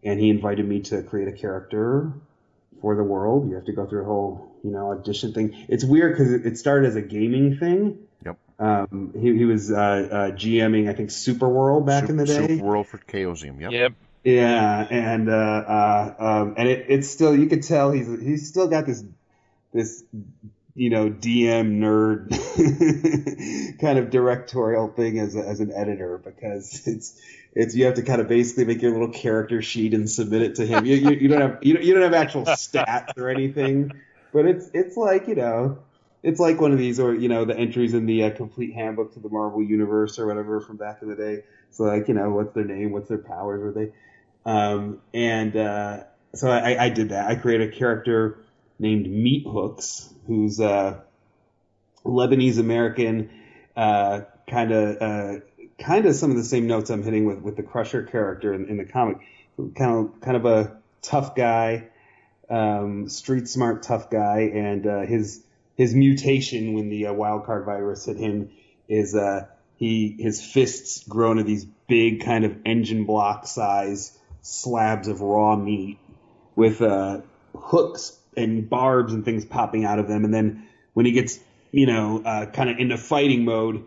and he invited me to create a character for the world. You have to go through a whole, you know, audition thing. It's weird because it started as a gaming thing. Yep. Um, he, he was uh, uh, GMing, I think, Super World back Super, in the day. Super World for Chaosium. Yep. Yep. Yeah, and uh, uh, um, and it, it's still you could tell he's he's still got this this you know, DM nerd kind of directorial thing as, a, as an editor because it's it's you have to kind of basically make your little character sheet and submit it to him. You, you, you don't have you don't, you don't have actual stats or anything, but it's it's like you know it's like one of these or you know the entries in the uh, complete handbook to the Marvel universe or whatever from back in the day. So like you know what's their name, what's their powers, were they? Um, and uh, so I, I did that. I created a character named Meat Hooks, who's a Lebanese American, kind of kind of some of the same notes I'm hitting with with the Crusher character in, in the comic. Kind of kind of a tough guy, um, street smart tough guy, and uh, his his mutation when the uh, wild card virus hit him is uh, he his fists grow into these big kind of engine block size slabs of raw meat with uh, hooks and barbs and things popping out of them. And then when he gets, you know, uh, kind of into fighting mode,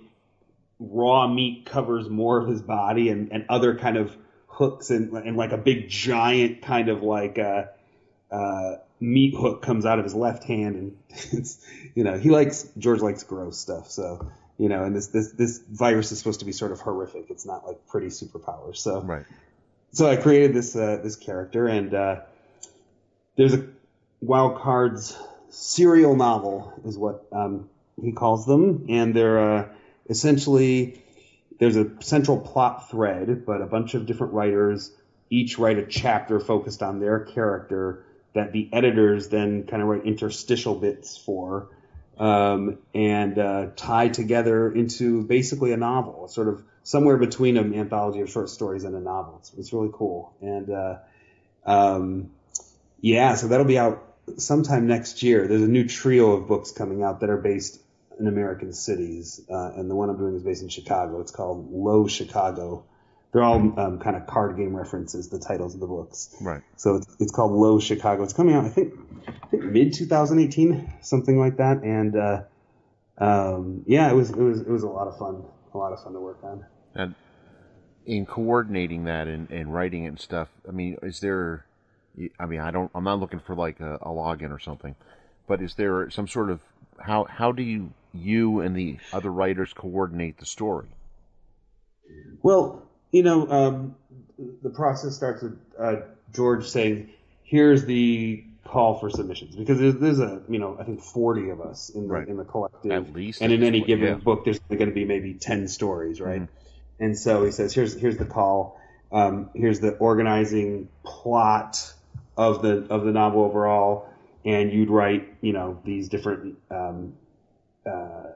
raw meat covers more of his body and, and other kind of hooks and, and like a big giant kind of like uh, uh, meat hook comes out of his left hand, and it's you know he likes George likes gross stuff, so you know, and this this this virus is supposed to be sort of horrific. It's not like pretty superpowers, so Right. so I created this uh, this character, and uh, there's a Wild Cards serial novel, is what um, he calls them, and they're uh, essentially there's a central plot thread, but a bunch of different writers each write a chapter focused on their character that the editors then kind of write interstitial bits for. Um, and uh, tie together into basically a novel, sort of somewhere between an anthology of short stories and a novel. It's, it's really cool. And uh, um, yeah, so that'll be out sometime next year. There's a new trio of books coming out that are based in American cities, uh, and the one I'm doing is based in Chicago. It's called Low Chicago. They're all um, kind of card game references, the titles of the books. Right. So it's, it's called Low Chicago. It's coming out, I think, I think mid 2018, something like that. And uh, um, yeah, it was it was it was a lot of fun, a lot of fun to work on. And in coordinating that and, and writing it and stuff, I mean, is there? I mean, I don't. I'm not looking for like a, a login or something, but is there some sort of how how do you you and the other writers coordinate the story? Well, you know, um, the process starts with uh, George saying, "Here's the call for submissions," because there's, there's a you know I think 40 of us in the Right. in the collective, At least and in any point, given yeah. book, there's going to be maybe 10 stories, right? Mhm. And so he says, "Here's here's the call. Um, here's the organizing plot of the of the novel overall." And you'd write, you know, these different um, uh,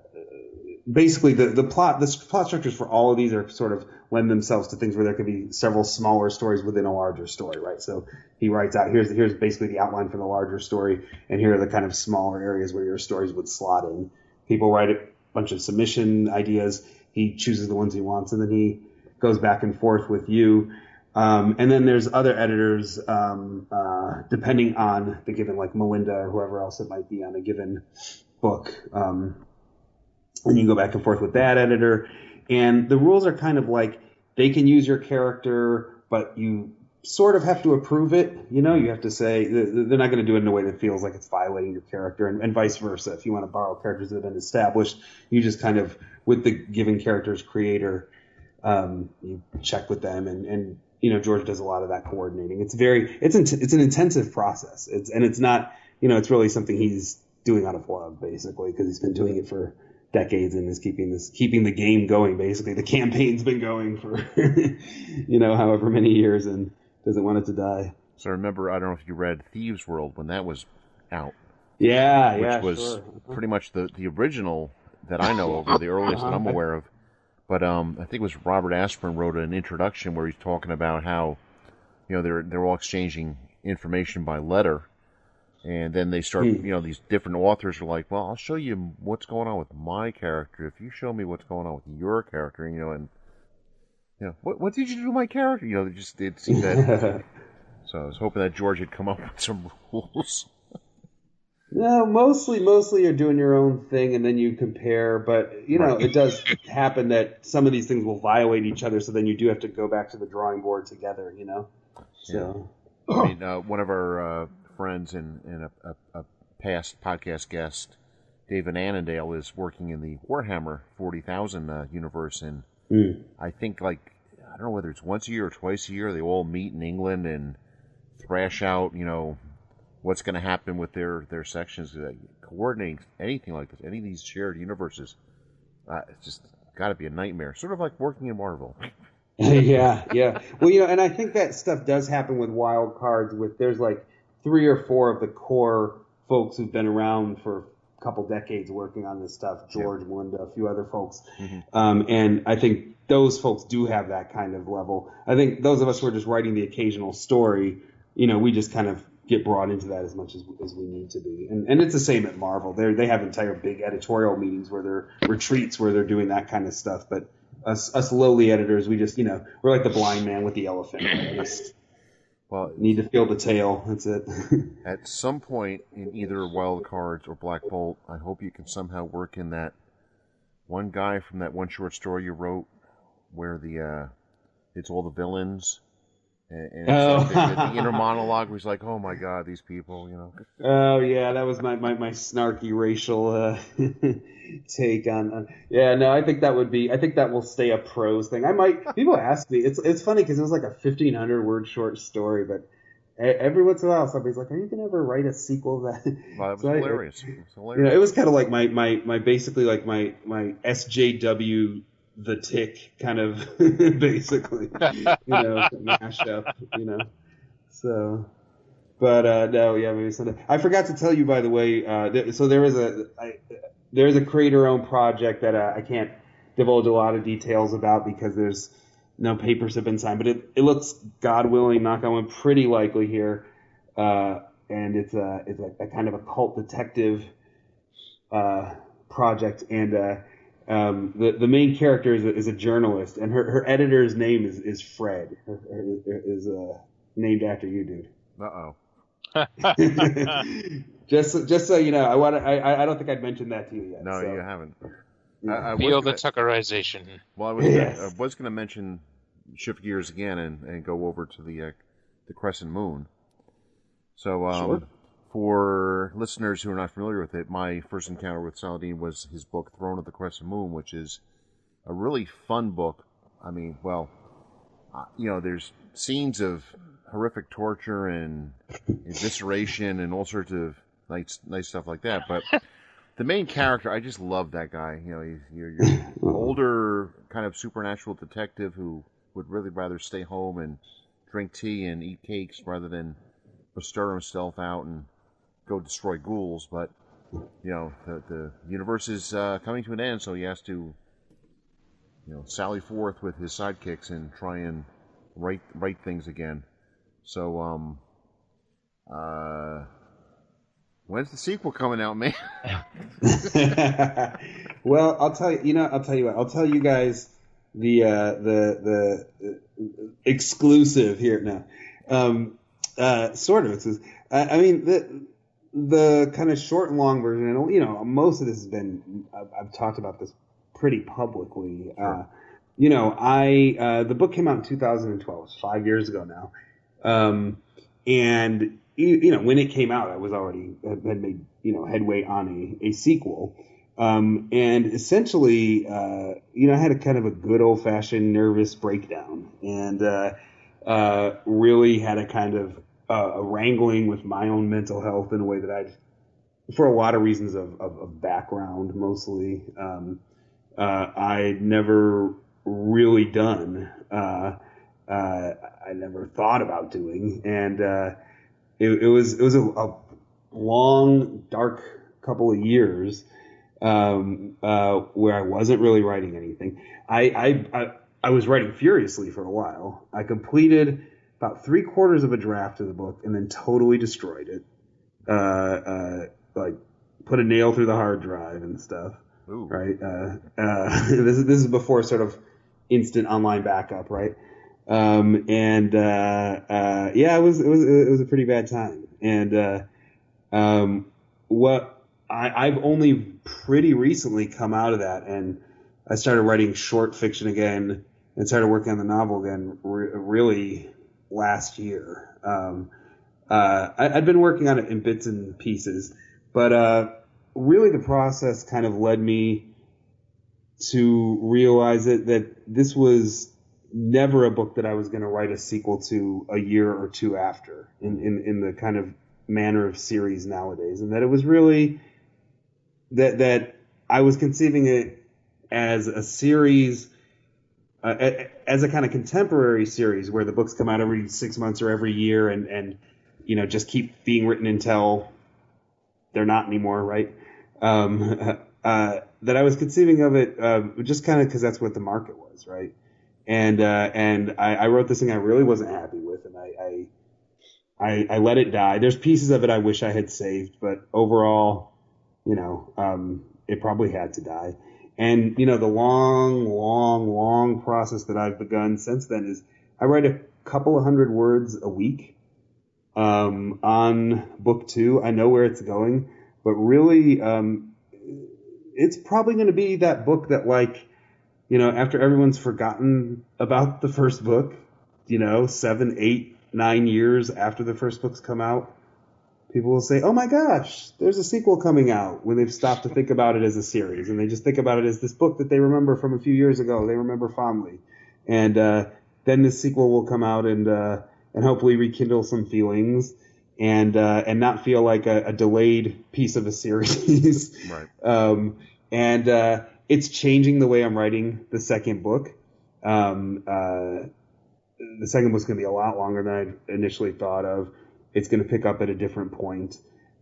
basically the, the plot the plot structures for all of these are sort of lend themselves to things where there could be several smaller stories within a larger story right? So he writes out here's here's basically the outline for the larger story and here are the kind of smaller areas where your stories would slot in. People write a bunch of submission ideas. He chooses the ones he wants and then he goes back and forth with you um, and then there's other editors um, uh, depending on the given like melinda or whoever else it might be on a given book um, and you go back and forth with that editor. And the rules are kind of like they can use your character, but you sort of have to approve it. You know, you have to say they're not going to do it in a way that feels like it's violating your character, and, and vice versa. If you want to borrow characters that have been established, you just kind of with the given character's creator, um, you check with them, and and you know George does a lot of that coordinating. It's very it's int- it's an intensive process. It's and it's not you know it's really something he's doing out of love basically because he's been doing it for decades and is keeping this keeping the game going basically the campaign's been going for you know however many years and doesn't want it to die So I remember, I don't know if you read Thieves World when that was out, yeah yeah. which yeah was sure. pretty much the, the original that I know of, or the earliest that I'm Uh-huh. aware of. But um, I think it was Robert Asprin wrote an introduction where he's talking about how, you know, they're they're all exchanging information by letter, and then they start, Hmm. you know, these different authors are like, well, I'll show you what's going on with my character if you show me what's going on with your character, you know, and you know, what what did you do to my character? You know, they just it seemed that. so I was hoping that George had come up with some rules. No mostly mostly you're doing your own thing and then you compare but you know Right. it does happen that some of these things will violate each other so then you do have to go back to the drawing board together you know so I mean, uh, one of our uh, friends and, and a, a, a past podcast guest, David Annandale, is working in the Warhammer 40,000 uh, universe. And Mm. I think, like, I don't know whether it's once a year or twice a year, they all meet in England and thrash out, you know, what's going to happen with their, their sections. Uh, coordinating anything like this, any of these shared universes, uh, it's just got to be a nightmare. Sort of like working in Marvel. yeah, yeah. Well, you know, and I think that stuff does happen with wild cards. With there's like three or four of the core folks who've been around for a couple decades working on this stuff. George, Melinda, a few other folks, Mhm. um, and I think those folks do have that kind of level. I think those of us who are just writing the occasional story, you know, we just kind of get brought into that as much as, as we need to be. And, and it's the same at Marvel. They they have entire big editorial meetings where they're retreats where they're doing that kind of stuff. But us us lowly editors, we just you know we're like the blind man with the elephant. We just Well, need to feel the tail. That's it. At some point in either Wild Cards or Black Bolt, I hope you can somehow work in that one guy from that one short story you wrote, where the uh, it's all the villains, And, and Oh. like the, the inner monologue was like, "Oh my God, these people," you know. Oh yeah, that was my my, my snarky racial uh, take on, on. Yeah, no, I think that would be. I think that will stay a prose thing. I might. People ask me. It's it's funny because it was like a fifteen hundred word short story, but every once in a while somebody's like, "Are you gonna ever write a sequel?" To That Well, it was So I- hilarious. It was you know, it was kind of like my my my basically like my my SJW the tick kind of basically you know mashup you know. So but uh no yeah maybe someday I forgot to tell you by the way uh th- so there is a I, there is a creator owned project that uh, I can't divulge a lot of details about because there's no papers have been signed but it, it looks God willing knock on wood pretty likely here uh and it's a it's a, a kind of a cult detective uh, project, and uh, um, the the main character is a, is a journalist, and her, her editor's name is, is Fred, her, her, is uh, named after you, dude. Uh oh. just just so you know, I want I I I don't think I'd mentioned that to you yet. No, so, you haven't. yeah. I, I Feel the gonna- Tuckerization. Well, I was gonna, I was going to mention shift gears again and, and go over to the uh, the Crescent Moon. So, um, Sure. For listeners who are not familiar with it, my first encounter with Saladin was his book Throne of the Crescent Moon, which is a really fun book. I mean, well, uh, you know, there's scenes of horrific torture and evisceration and all sorts of nice nice stuff like that, but. The main character, I just love that guy. You know, he's your, your older kind of supernatural detective who would really rather stay home and drink tea and eat cakes rather than bestir himself out and go destroy ghouls. But you know, the the universe is uh, coming to an end, so he has to you know sally forth with his sidekicks and try and right right things again. So um uh. When's the sequel coming out, man? well, I'll tell you. You know, I'll tell you what. I'll tell you guys the uh, the the uh, exclusive here now. Um, uh, sort of. It's, I, I mean the the kind of short and long version. And you know, most of this has been. I've, I've talked about this pretty publicly. Uh, you know, I uh, the book came out in 2012. It's five years ago now. Um, and you, you know, when it came out, I was already had made you know headway on a, a sequel. Um, and essentially, uh, you know, I had a kind of a good old fashioned nervous breakdown, and uh, uh, really had a kind of uh, wrangling with my own mental health in a way that I'd, for a lot of reasons of, of, of background mostly, um, uh, I'd never really done. Uh, uh, I never thought about doing, and uh, it, it was it was a, a long, dark couple of years um, uh, where I wasn't really writing anything. I, I I I was writing furiously for a while. I completed about three quarters of a draft of the book and then totally destroyed it. Uh, uh, like put a nail through the hard drive and stuff Ooh. right? Uh, uh, this is this is before sort of instant online backup, right? Um, and uh, uh, yeah, it was it was it was a pretty bad time. And uh, um, what I, I've only pretty recently come out of that, and I started writing short fiction again, and started working on the novel again, re- really last year. Um, uh, I, I'd been working on it in bits and pieces, but uh, really the process kind of led me to realize it that this was never a book that I was going to write a sequel to a year or two after in, in, in the kind of manner of series nowadays. And that it was really that, that I was conceiving it as a series, uh, as a kind of contemporary series where the books come out every six months or every year and, and, you know, just keep being written until they're not anymore, right? Um, uh, that I was conceiving of it uh, just kind of because that's what the market was, right? And uh, and I, I wrote this thing I really wasn't happy with, and I, I I I let it die. There's pieces of it I wish I had saved, but overall, you know, um, it probably had to die. And you know, the long, long, long process that I've begun since then is I write a couple of hundred words a week um, on book two. I know where it's going, but really, um, it's probably going to be that book that, like, you know, after everyone's forgotten about the first book, you know, seven, eight, nine years after the first books come out, people will say, "Oh my gosh, there's a sequel coming out." When they've stopped to think about it as a series, and they just think about it as this book that they remember from a few years ago, they remember fondly, and uh, then the sequel will come out and uh, and hopefully rekindle some feelings. And uh, and not feel like a, a, delayed piece of a series, right? Um, and uh, it's changing the way I'm writing the second book. Um, uh, the second book's going to be a lot longer than I initially thought of. It's going to pick up at a different point,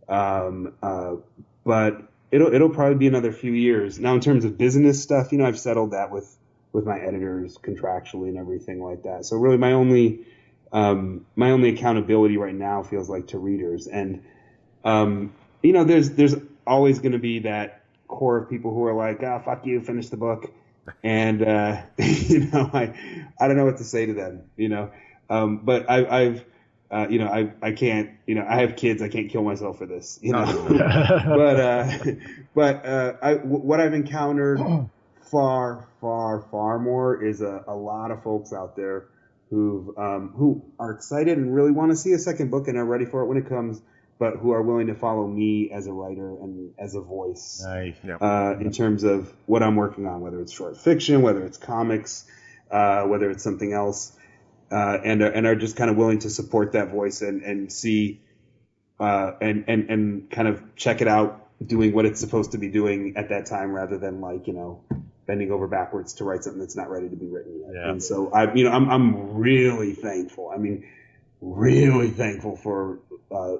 um, uh, but it'll it'll probably be another few years. Now, in terms of business stuff, you know, I've settled that with with my editors contractually and everything like that. So really, my only um, my only accountability right now feels like to readers, and um, you know, there's there's always going to be that core of people who are like, "Ah, oh, fuck you, finish the book." and uh, you know, I I don't know what to say to them, you know. Um, but I, I've uh, you know, I I can't, you know, I have kids. I can't kill myself for this, you know. but uh, but uh, I w- what I've encountered far far far more is a, a lot of folks out there who um, who are excited and really want to see a second book and are ready for it when it comes but who are willing to follow me as a writer and as a voice nice. uh, in terms of what I'm working on, whether it's short fiction, whether it's comics, uh, whether it's something else, uh, and are, and are just kind of willing to support that voice and and see uh, and and and kind of check it out doing what it's supposed to be doing at that time, rather than like you know bending over backwards to write something that's not ready to be written yet. Yeah. And so I, you know, I'm I'm really thankful. I mean, really thankful for uh,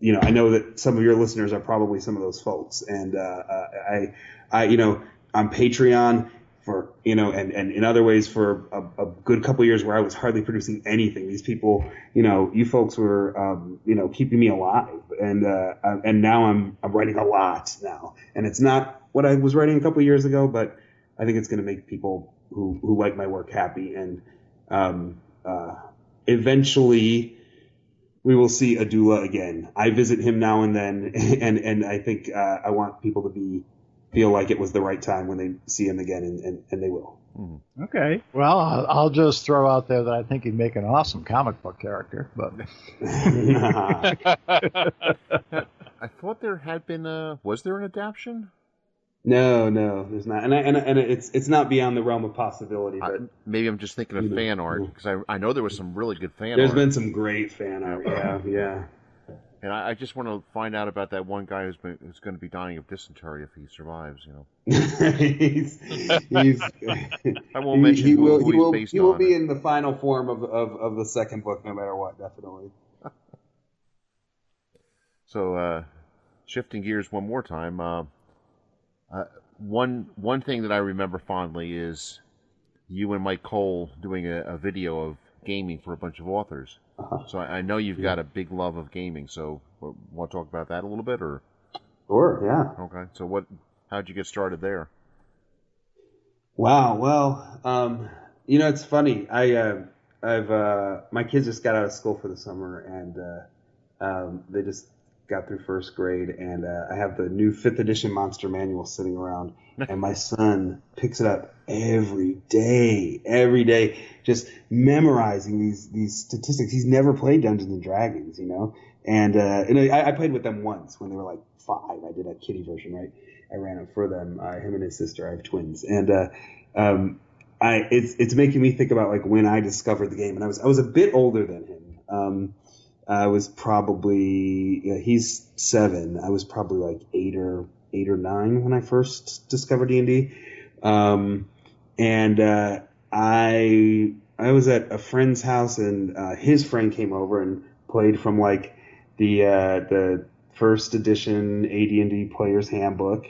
you know, I know that some of your listeners are probably some of those folks, and uh, uh, I, I, you know, on Patreon for you know, and and in other ways for a, a good couple years where I was hardly producing anything. These people, you know, you folks were, um, you know, keeping me alive, and uh, and now I'm I'm writing a lot now, and it's not what I was writing a couple years ago, but I think it's going to make people who who like my work happy, and um, uh, eventually we will see Adoulla again. I visit him now and then, and and I think uh, I want people to be feel like it was the right time when they see him again, and, and, and they will. Mm-hmm. Okay. Well, I'll, I'll just throw out there that I think he'd make an awesome comic book character, but. I thought there had been a. Was there an adaptation? No, no, there's not, and I, and and it's it's not beyond the realm of possibility. But maybe I'm just thinking of fan art because I I know there was some really good fan there's art. been some great fan art. Yeah, yeah. And I, I just want to find out about that one guy who's been who's going to be dying of dysentery if he survives. You know, he's, he's, I won't mention he, who, will, who he will, he will be it. in the final form of, of, of the second book, no matter what, definitely. so, uh, shifting gears one more time. Uh, uh, one one thing that I remember fondly is you and Myke Cole doing a, a video of gaming for a bunch of authors. Uh-huh. So I, I know you've got a big love of gaming. So want to talk about that a little bit, or sure, yeah. Okay, so what? How'd you get started there? Wow. Well, um, you know, it's funny. I uh, I've uh, my kids just got out of school for the summer, and uh, um, they just got through first grade, and uh, I have the new fifth edition Monster Manual sitting around, and my son picks it up every day, every day, just memorizing these these statistics. He's never played Dungeons and Dragons, you know, and uh, and I, I played with them once when they were like five. I did a kitty version, right? I ran it for them. Uh, him and his sister. I have twins, and uh, um, I it's it's making me think about like when I discovered the game, and I was I was a bit older than him. Um, I was probably yeah, he's seven. I was probably like eight or eight or nine when I first discovered D and D, um, and uh, I I was at a friend's house and uh, his friend came over and played from like the uh, the first edition AD&D Player's Handbook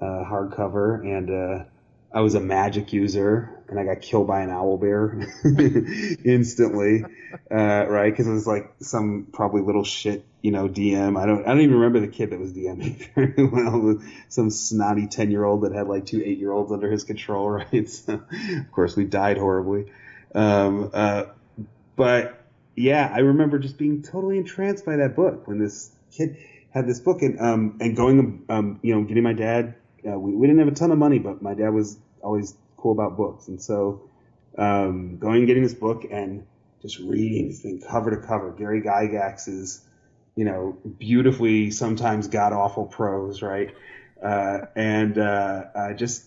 uh, hardcover, and uh, I was a magic user, and I got killed by an owl bear instantly, uh, right? Because it was like some probably little shit, you know, DM. I don't, I don't even remember the kid that was DMing very well. Some snotty ten year old that had like two eight year olds under his control, right? So, of course, we died horribly. Um, uh, but yeah, I remember just being totally entranced by that book when this kid had this book and um, and going, um, you know, getting my dad. Uh, we, we didn't have a ton of money, but my dad was always cool about books, and so um, going and getting this book and just reading this thing cover to cover. Gary Gygax's, you know, beautifully sometimes god awful prose, right? Uh, and uh, I just,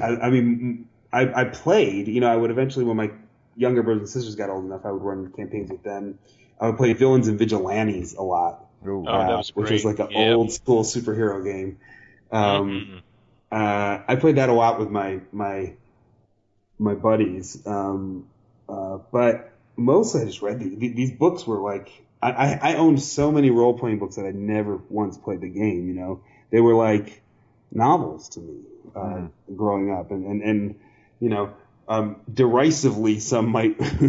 I, I mean, I, I played. You know, I would eventually when my younger brothers and sisters got old enough, I would run campaigns with them. I would play villains and vigilantes a lot, Ooh. Oh, that uh, was which great. was like an Yeah. old school superhero game. Um, Mhm. uh, I played that a lot with my my my buddies, um, uh, but mostly I just read the, the, these books. Were like I, I, I owned so many role playing books that I never once played the game. You know, they were like novels to me uh, Mhm. growing up, and and and you know. Um, derisively, some might,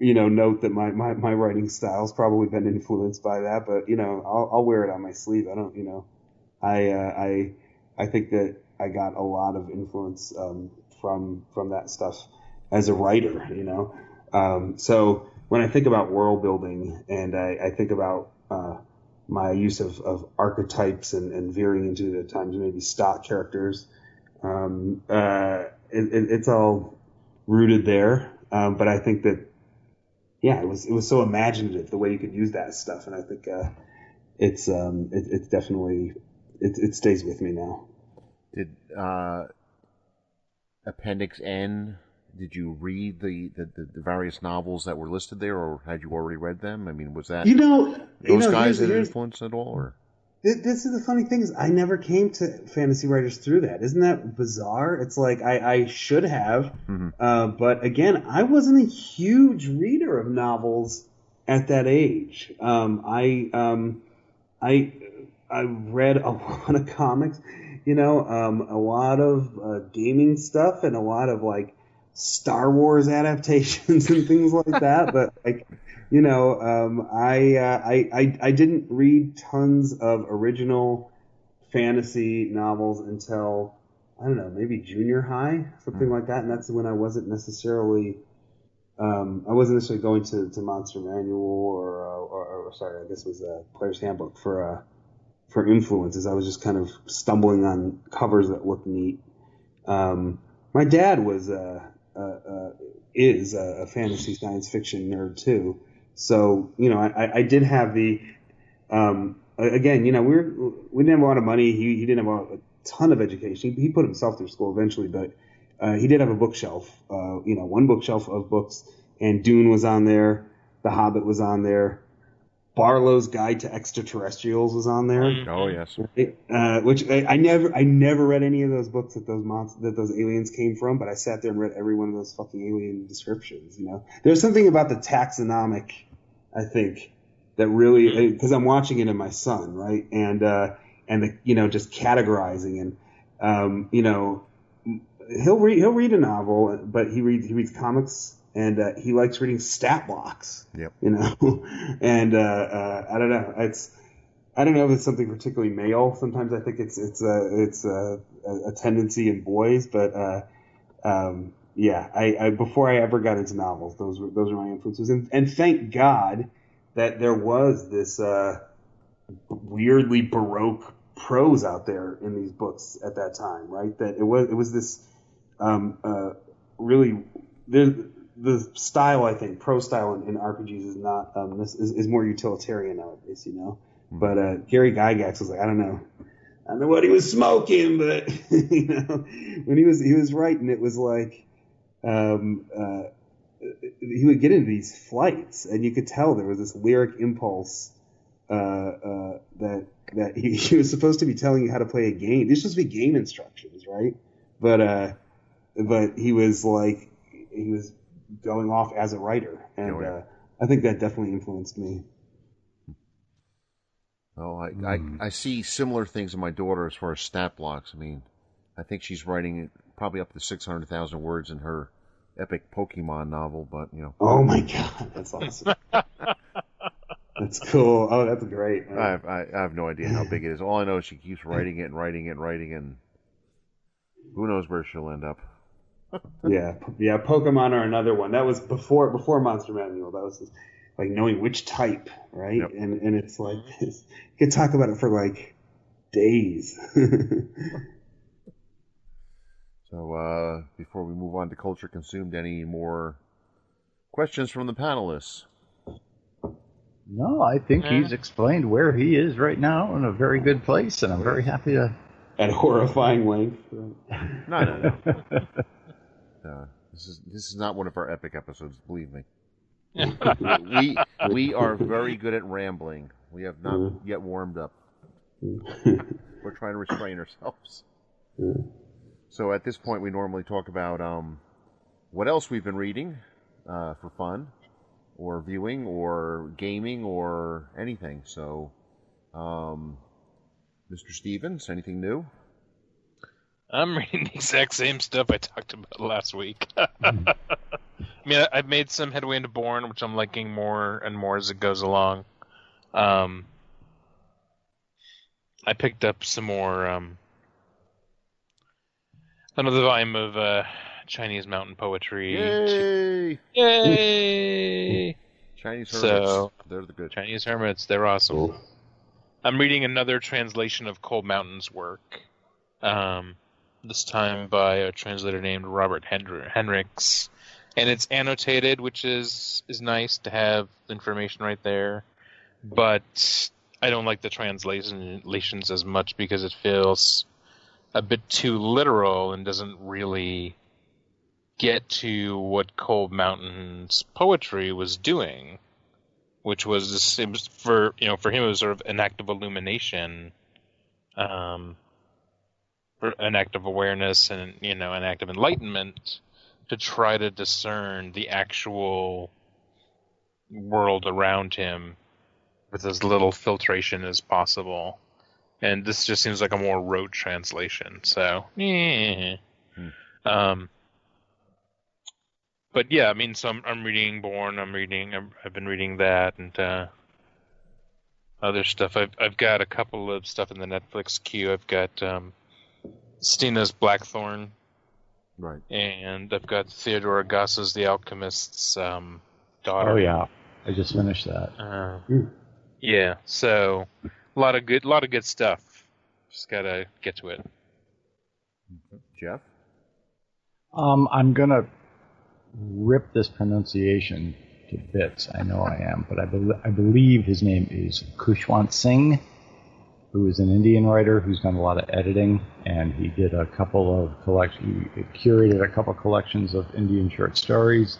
you know, note that my, my, my writing style's probably been influenced by that, but you know, I'll, I'll wear it on my sleeve. I don't, you know, I, uh, I, I think that I got a lot of influence um, from from that stuff as a writer, you know. Um, so when I think about world building and I, I think about uh, my use of, of archetypes and, and veering into the times maybe stock characters, um, uh, it, it, it's all rooted there. Um, but I think that yeah, it was it was so imaginative the way you could use that stuff, and I think uh, it's um, it, it's definitely it, it stays with me now. Did uh, Appendix N? Did you read the, the, the, various novels that were listed there, or had you already read them? I mean, was that You know, you those know, guys here's- an here's- influence at all? Or This is the funny thing is I never came to fantasy writers through that. Isn't that bizarre? It's like I, I should have, Mhm. uh, but again, I wasn't a huge reader of novels at that age. Um, I um, I I read a lot of comics, you know, um, a lot of uh, gaming stuff, and a lot of like Star Wars adaptations and things like that. but like you know, um, I, uh, I, I I didn't read tons of original fantasy novels until I don't know, maybe junior high, something like that, and that's when I wasn't necessarily. Um, I wasn't necessarily going to, to Monster Manual or, uh, or, or sorry, I guess it was a Player's Handbook for uh, for influences. I was just kind of stumbling on covers that looked neat. Um, my dad was uh, uh, uh, is a, a fantasy science fiction nerd too, so you know I, I did have the um, again you know we were we didn't have a lot of money. He, he didn't have a, a ton of education. He, he put himself through school eventually, but he did have a bookshelf. You know one bookshelf of books, and Dune was on there. The Hobbit was on there. Barlowe's Guide to Extraterrestrials was on there. Mhm. oh yes, uh, which I, I never I never read any of those books that those monsters that those aliens came from, but I sat there and read every one of those fucking alien descriptions. You know, there's something about the taxonomic, I think, that really because I'm watching it in my son, right, and uh, and the you know just categorizing and um, you know he'll read he'll read a novel, but he reads he reads comics and uh, he likes reading stat blocks. Yep. You know, and uh, uh, I don't know. It's I don't know if it's something particularly male. Sometimes I think it's it's a it's a, a tendency in boys, but uh, um, yeah, I, I before I ever got into novels, those were those were my influences, and, and thank God that there was this uh, weirdly baroque prose out there in these books at that time, right? That it was it was this um, uh, really the the style I think pro style in, in RPGs is not um, this is, is more utilitarian nowadays, you know. But uh, Gary Gygax was like, I don't know, I don't know what he was smoking, but you know, when he was he was writing, it was like um, uh, he would get into these flights, and you could tell there was this lyric impulse uh, uh, that that he, he was supposed to be telling you how to play a game. These supposed to be game instructions, right? But uh, but he was like he was going off as a writer, and Oh, yeah. uh, I think that definitely influenced me. Oh, I, Mm. I I see similar things in my daughter as far as stat blocks. I mean, I think she's writing probably up to six hundred thousand words in her epic Pokemon novel, but you know, Oh my god, that's awesome. that's cool. Oh, that's great. I have I, I have no idea how big it is. All I know is she keeps writing it and writing it and writing it, and who knows where she'll end up. Yeah, yeah. Pokemon are another one. That was before before Monster Manual. That was just, like knowing which type, right? Yep. And and it's like this, you could talk about it for like days. So, uh, before we move on to culture consumed, any more questions from the panelists? No, I think Yeah. he's explained where he is right now in a very good place, and I'm very happy to. At horrifying length. No, no, no. Uh, this is this is not one of our epic episodes. Believe me. we we are very good at rambling. We have not yet warmed up. We're trying to restrain ourselves. So at this point, we normally talk about um, what else we've been reading uh, for fun, or viewing, or gaming, or anything. So, um, Mr. Stevens, anything new? I'm reading the exact same stuff I talked about last week. I mean, I- I've made some headway into Borne, which I'm liking more and more as it goes along. Um, I picked up some more, um, another volume of uh, Chinese mountain poetry. Yay! Yay! Chinese So- hermits. They're the good. Chinese hermits, they're awesome. I'm reading another translation of Cold Mountain's work. Um, this time by a translator named Robert Hendr- Henricks, and it's annotated, which is is nice to have information right there. But I don't like the translations as much because it feels a bit too literal and doesn't really get to what Cold Mountain's poetry was doing which was was for you know for him it was sort of an act of illumination, um, an act of awareness and you know an act of enlightenment to try to discern the actual world around him with as little filtration as possible. And this just seems like a more rote translation. So, eh. Hmm. um, but yeah, I mean, so I'm, I'm reading Borne. I'm reading. I'm, I've been reading that and uh, other stuff. I've I've got a couple of stuff in the Netflix queue. I've got um, Stina's Blackthorne, Right. and I've got Theodora Goss's The Alchemist's um, daughter. Oh yeah, I just finished that. Uh, yeah. So a lot of good, a lot of good stuff. Just gotta get to it. Jeff? Um, I'm gonna rip this pronunciation to bits. I know I am, but I, bel I believe his name is Khushwant Singh, who is an Indian writer who's done a lot of editing, and he did a couple of collection. He curated a couple collections of Indian short stories,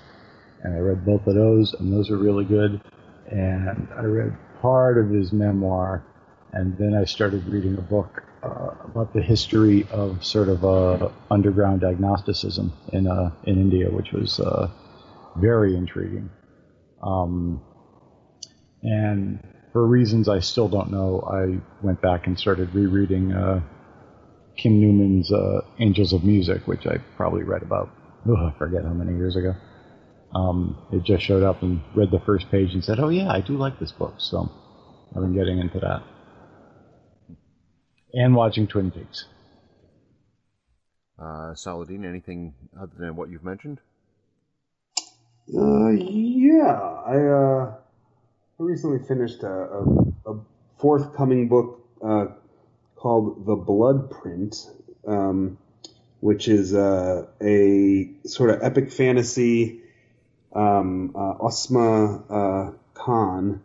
and I read both of those, and those are really good. And I read part of his memoir, and then I started reading a book uh, about the history of sort of uh, underground agnosticism in uh, in India, which was uh, very intriguing. Um, and for reasons I still don't know, I went back and started rereading uh, Kim Newman's uh, Angels of Music, which I probably read about ugh, I forget how many years ago. Um, it just showed up and read the first page and said, "Oh yeah, I do like this book." So I've been getting into that and watching Twin Peaks. Uh, Saladin, anything other than what you've mentioned? Uh, yeah, I uh, I recently finished a, a, a forthcoming book uh, called The Bloodprint, um, which is uh, a sort of epic fantasy. Um, uh, Ausma uh, Khan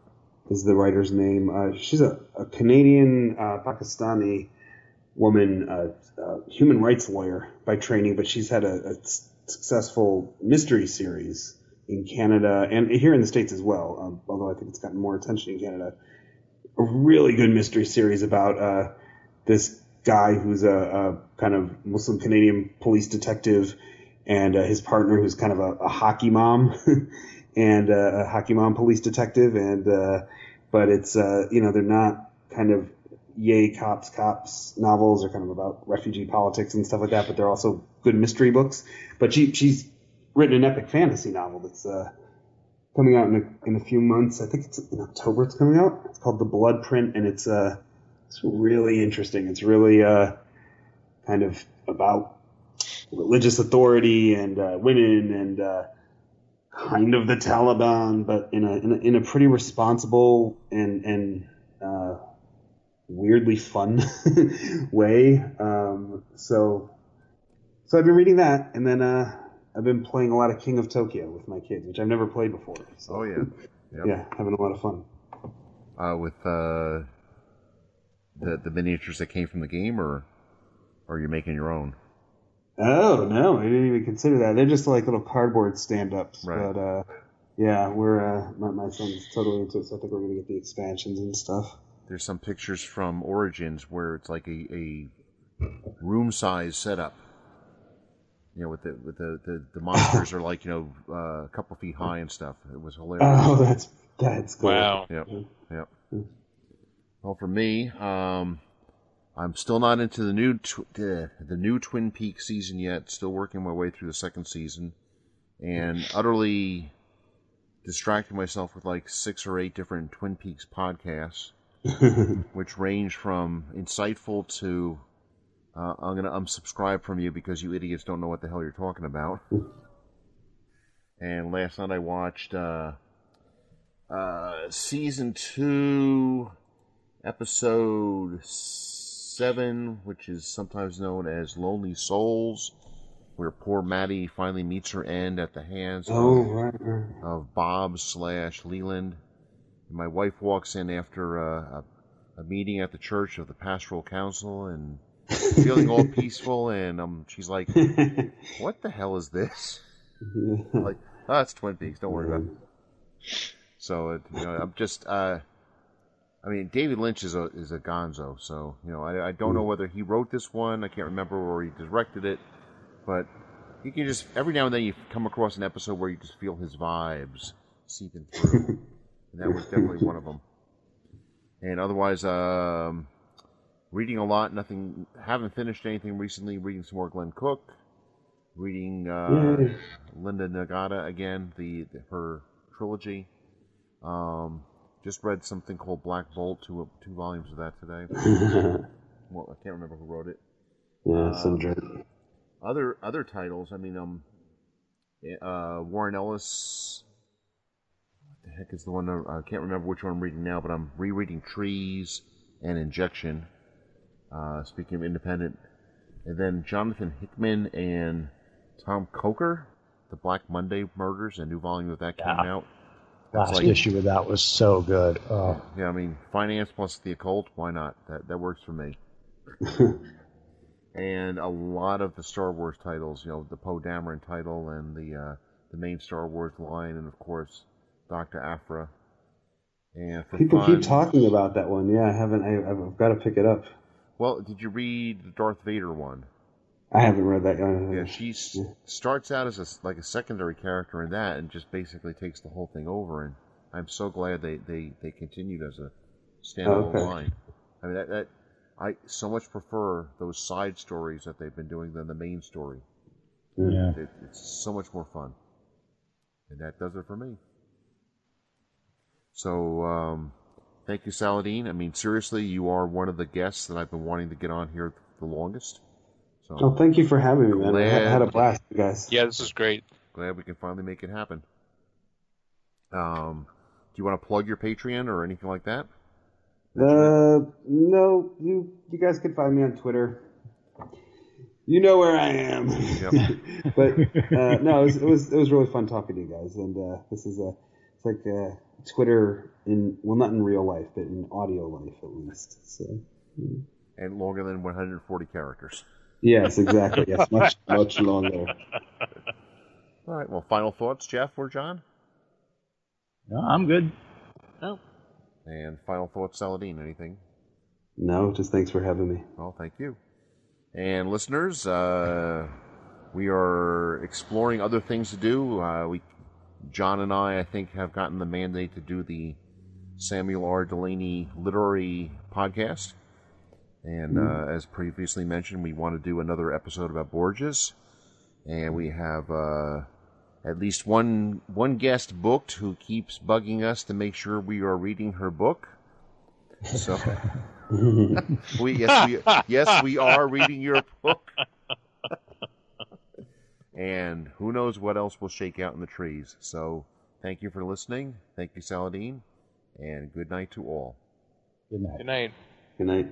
is the writer's name. Uh, she's a, a Canadian uh, Pakistani woman, human rights lawyer by training, but she's had a successful mystery series in Canada and here in the States as well, um, although I think it's gotten more attention in Canada. A really good mystery series about uh, this guy who's a, a kind of Muslim Canadian police detective and uh, his partner who's kind of a, a hockey mom and uh, a hockey mom police detective. And uh, but it's uh, you know they're not kind of yay cops cops novels are kind of about refugee politics and stuff like that, but they're also good mystery books. But she she's written an epic fantasy novel that's uh, coming out in a, in a few months. I think it's in October. It's coming out. It's called The Bloodprint, and it's uh, it's really interesting. It's really uh, kind of about religious authority and uh, women and uh, kind of the Taliban, but in a in a, in a pretty responsible and and uh, weirdly fun way. Um, so so I've been reading that, and then uh, I've been playing a lot of King of Tokyo with my kids, which I've never played before. So, Oh yeah, Yep. yeah, having a lot of fun. uh, with uh, the the miniatures that came from the game, or or are you making your own? Oh no, I didn't even consider that. They're just like little cardboard stand-ups. Right. But uh, yeah, we're uh, my, my son's totally into it, so I think we're gonna get the expansions and stuff. There's some pictures from Origins where it's like a, a room size setup. You know, with the with the, the, the monsters are like you know uh, a couple feet high and stuff. It was hilarious. Oh, that's that's cool. Wow. Yep. Yep. Well, for me, um, I'm still not into the new tw- the, the new Twin Peaks season yet. Still working my way through the second season, and utterly distracting myself with like six or eight different Twin Peaks podcasts, which range from insightful to uh, I'm gonna unsubscribe from you because you idiots don't know what the hell you're talking about. and last night I watched. Uh, uh, season two, episode seven, which is sometimes known as Lonely Souls, where poor Maddy finally meets her end at the hands Oh, of, right, right. of Bob slash Leland. And my wife walks in after a, a, a meeting at the church of the pastoral council and feeling all peaceful, and um, she's like, "What the hell is this?" like, oh, it's Twin Peaks. Don't worry about it. So it, you know, I'm just. Uh, I mean, David Lynch is a is a Gonzo, so you know, I, I don't know whether he wrote this one. I can't remember or he directed it, but you can just every now and then you come across an episode where you just feel his vibes seeping through, and that was definitely one of them. And otherwise, um, reading a lot. Nothing. Haven't finished anything recently. Reading some more Glenn Cook. Reading uh, Yay. Linda Nagata again, the, the her trilogy. Um, just read something called Black Bolt, two two volumes of that today. Well, I can't remember who wrote it. yeah, some jerk. Other other titles, I mean, um, uh, Warren Ellis. What the heck is the one? I can't remember which one I'm reading now, but I'm rereading Trees and Injection. Uh, speaking of independent, and then Jonathan Hickman and Tom Coker, the Black Monday Murders, a new volume of that came Yeah. out. That's Last like- issue of that was so good. Oh, Yeah, I mean, finance plus the occult, why not? That that works for me. and a lot of the Star Wars titles, you know, the Poe Dameron title and the uh, the main Star Wars line, and of course, Doctor Aphra. And for People fun, keep talking about that one. Yeah, I haven't. I, I've got to pick it up. Well, did you read the Darth Vader one? I haven't read that yet. Yeah, she s- starts out as a, s- like a secondary character in that, and just basically takes the whole thing over. And I'm so glad they they, they continued as a standalone Okay. line. I mean, that, that I so much prefer those side stories that they've been doing than the main story. yeah. It, it's so much more fun, and that does it for me. So, um, thank you, Saladin. I mean, seriously, you are one of the guests that I've been wanting to get on here the longest. So Oh, thank you for having me, man. I had, had a blast, you guys. Yeah, this is great. glad we can finally make it happen. Um, do you want to plug your Patreon or anything like that? Uh, no, you you guys can find me on Twitter. You know where I am. Yep. but uh, no, it was, it was it was really fun talking to you guys, and uh, this is a it's like uh, Twitter in well not in real life, but in audio life at least. So And longer than 140 characters. yes, exactly. Yes, much much longer. All right. Well, final thoughts, Jeff or John? No, I'm good. Oh. And final thoughts, Saladin. Anything? No, just thanks for having me. Well, thank you. And listeners, uh, we are exploring other things to do. Uh, we, John and I, I think, have gotten the mandate to do the Samuel R. Delany literary podcast. And uh, as previously mentioned, we want to do another episode about Borges. And we have uh, at least one one guest booked who keeps bugging us to make sure we are reading her book. So. We yes we yes we are reading your book. And who knows what else will shake out in the trees. So thank you for listening. Thank you, Saladin, and good night to all. Good night. Good night. Good night.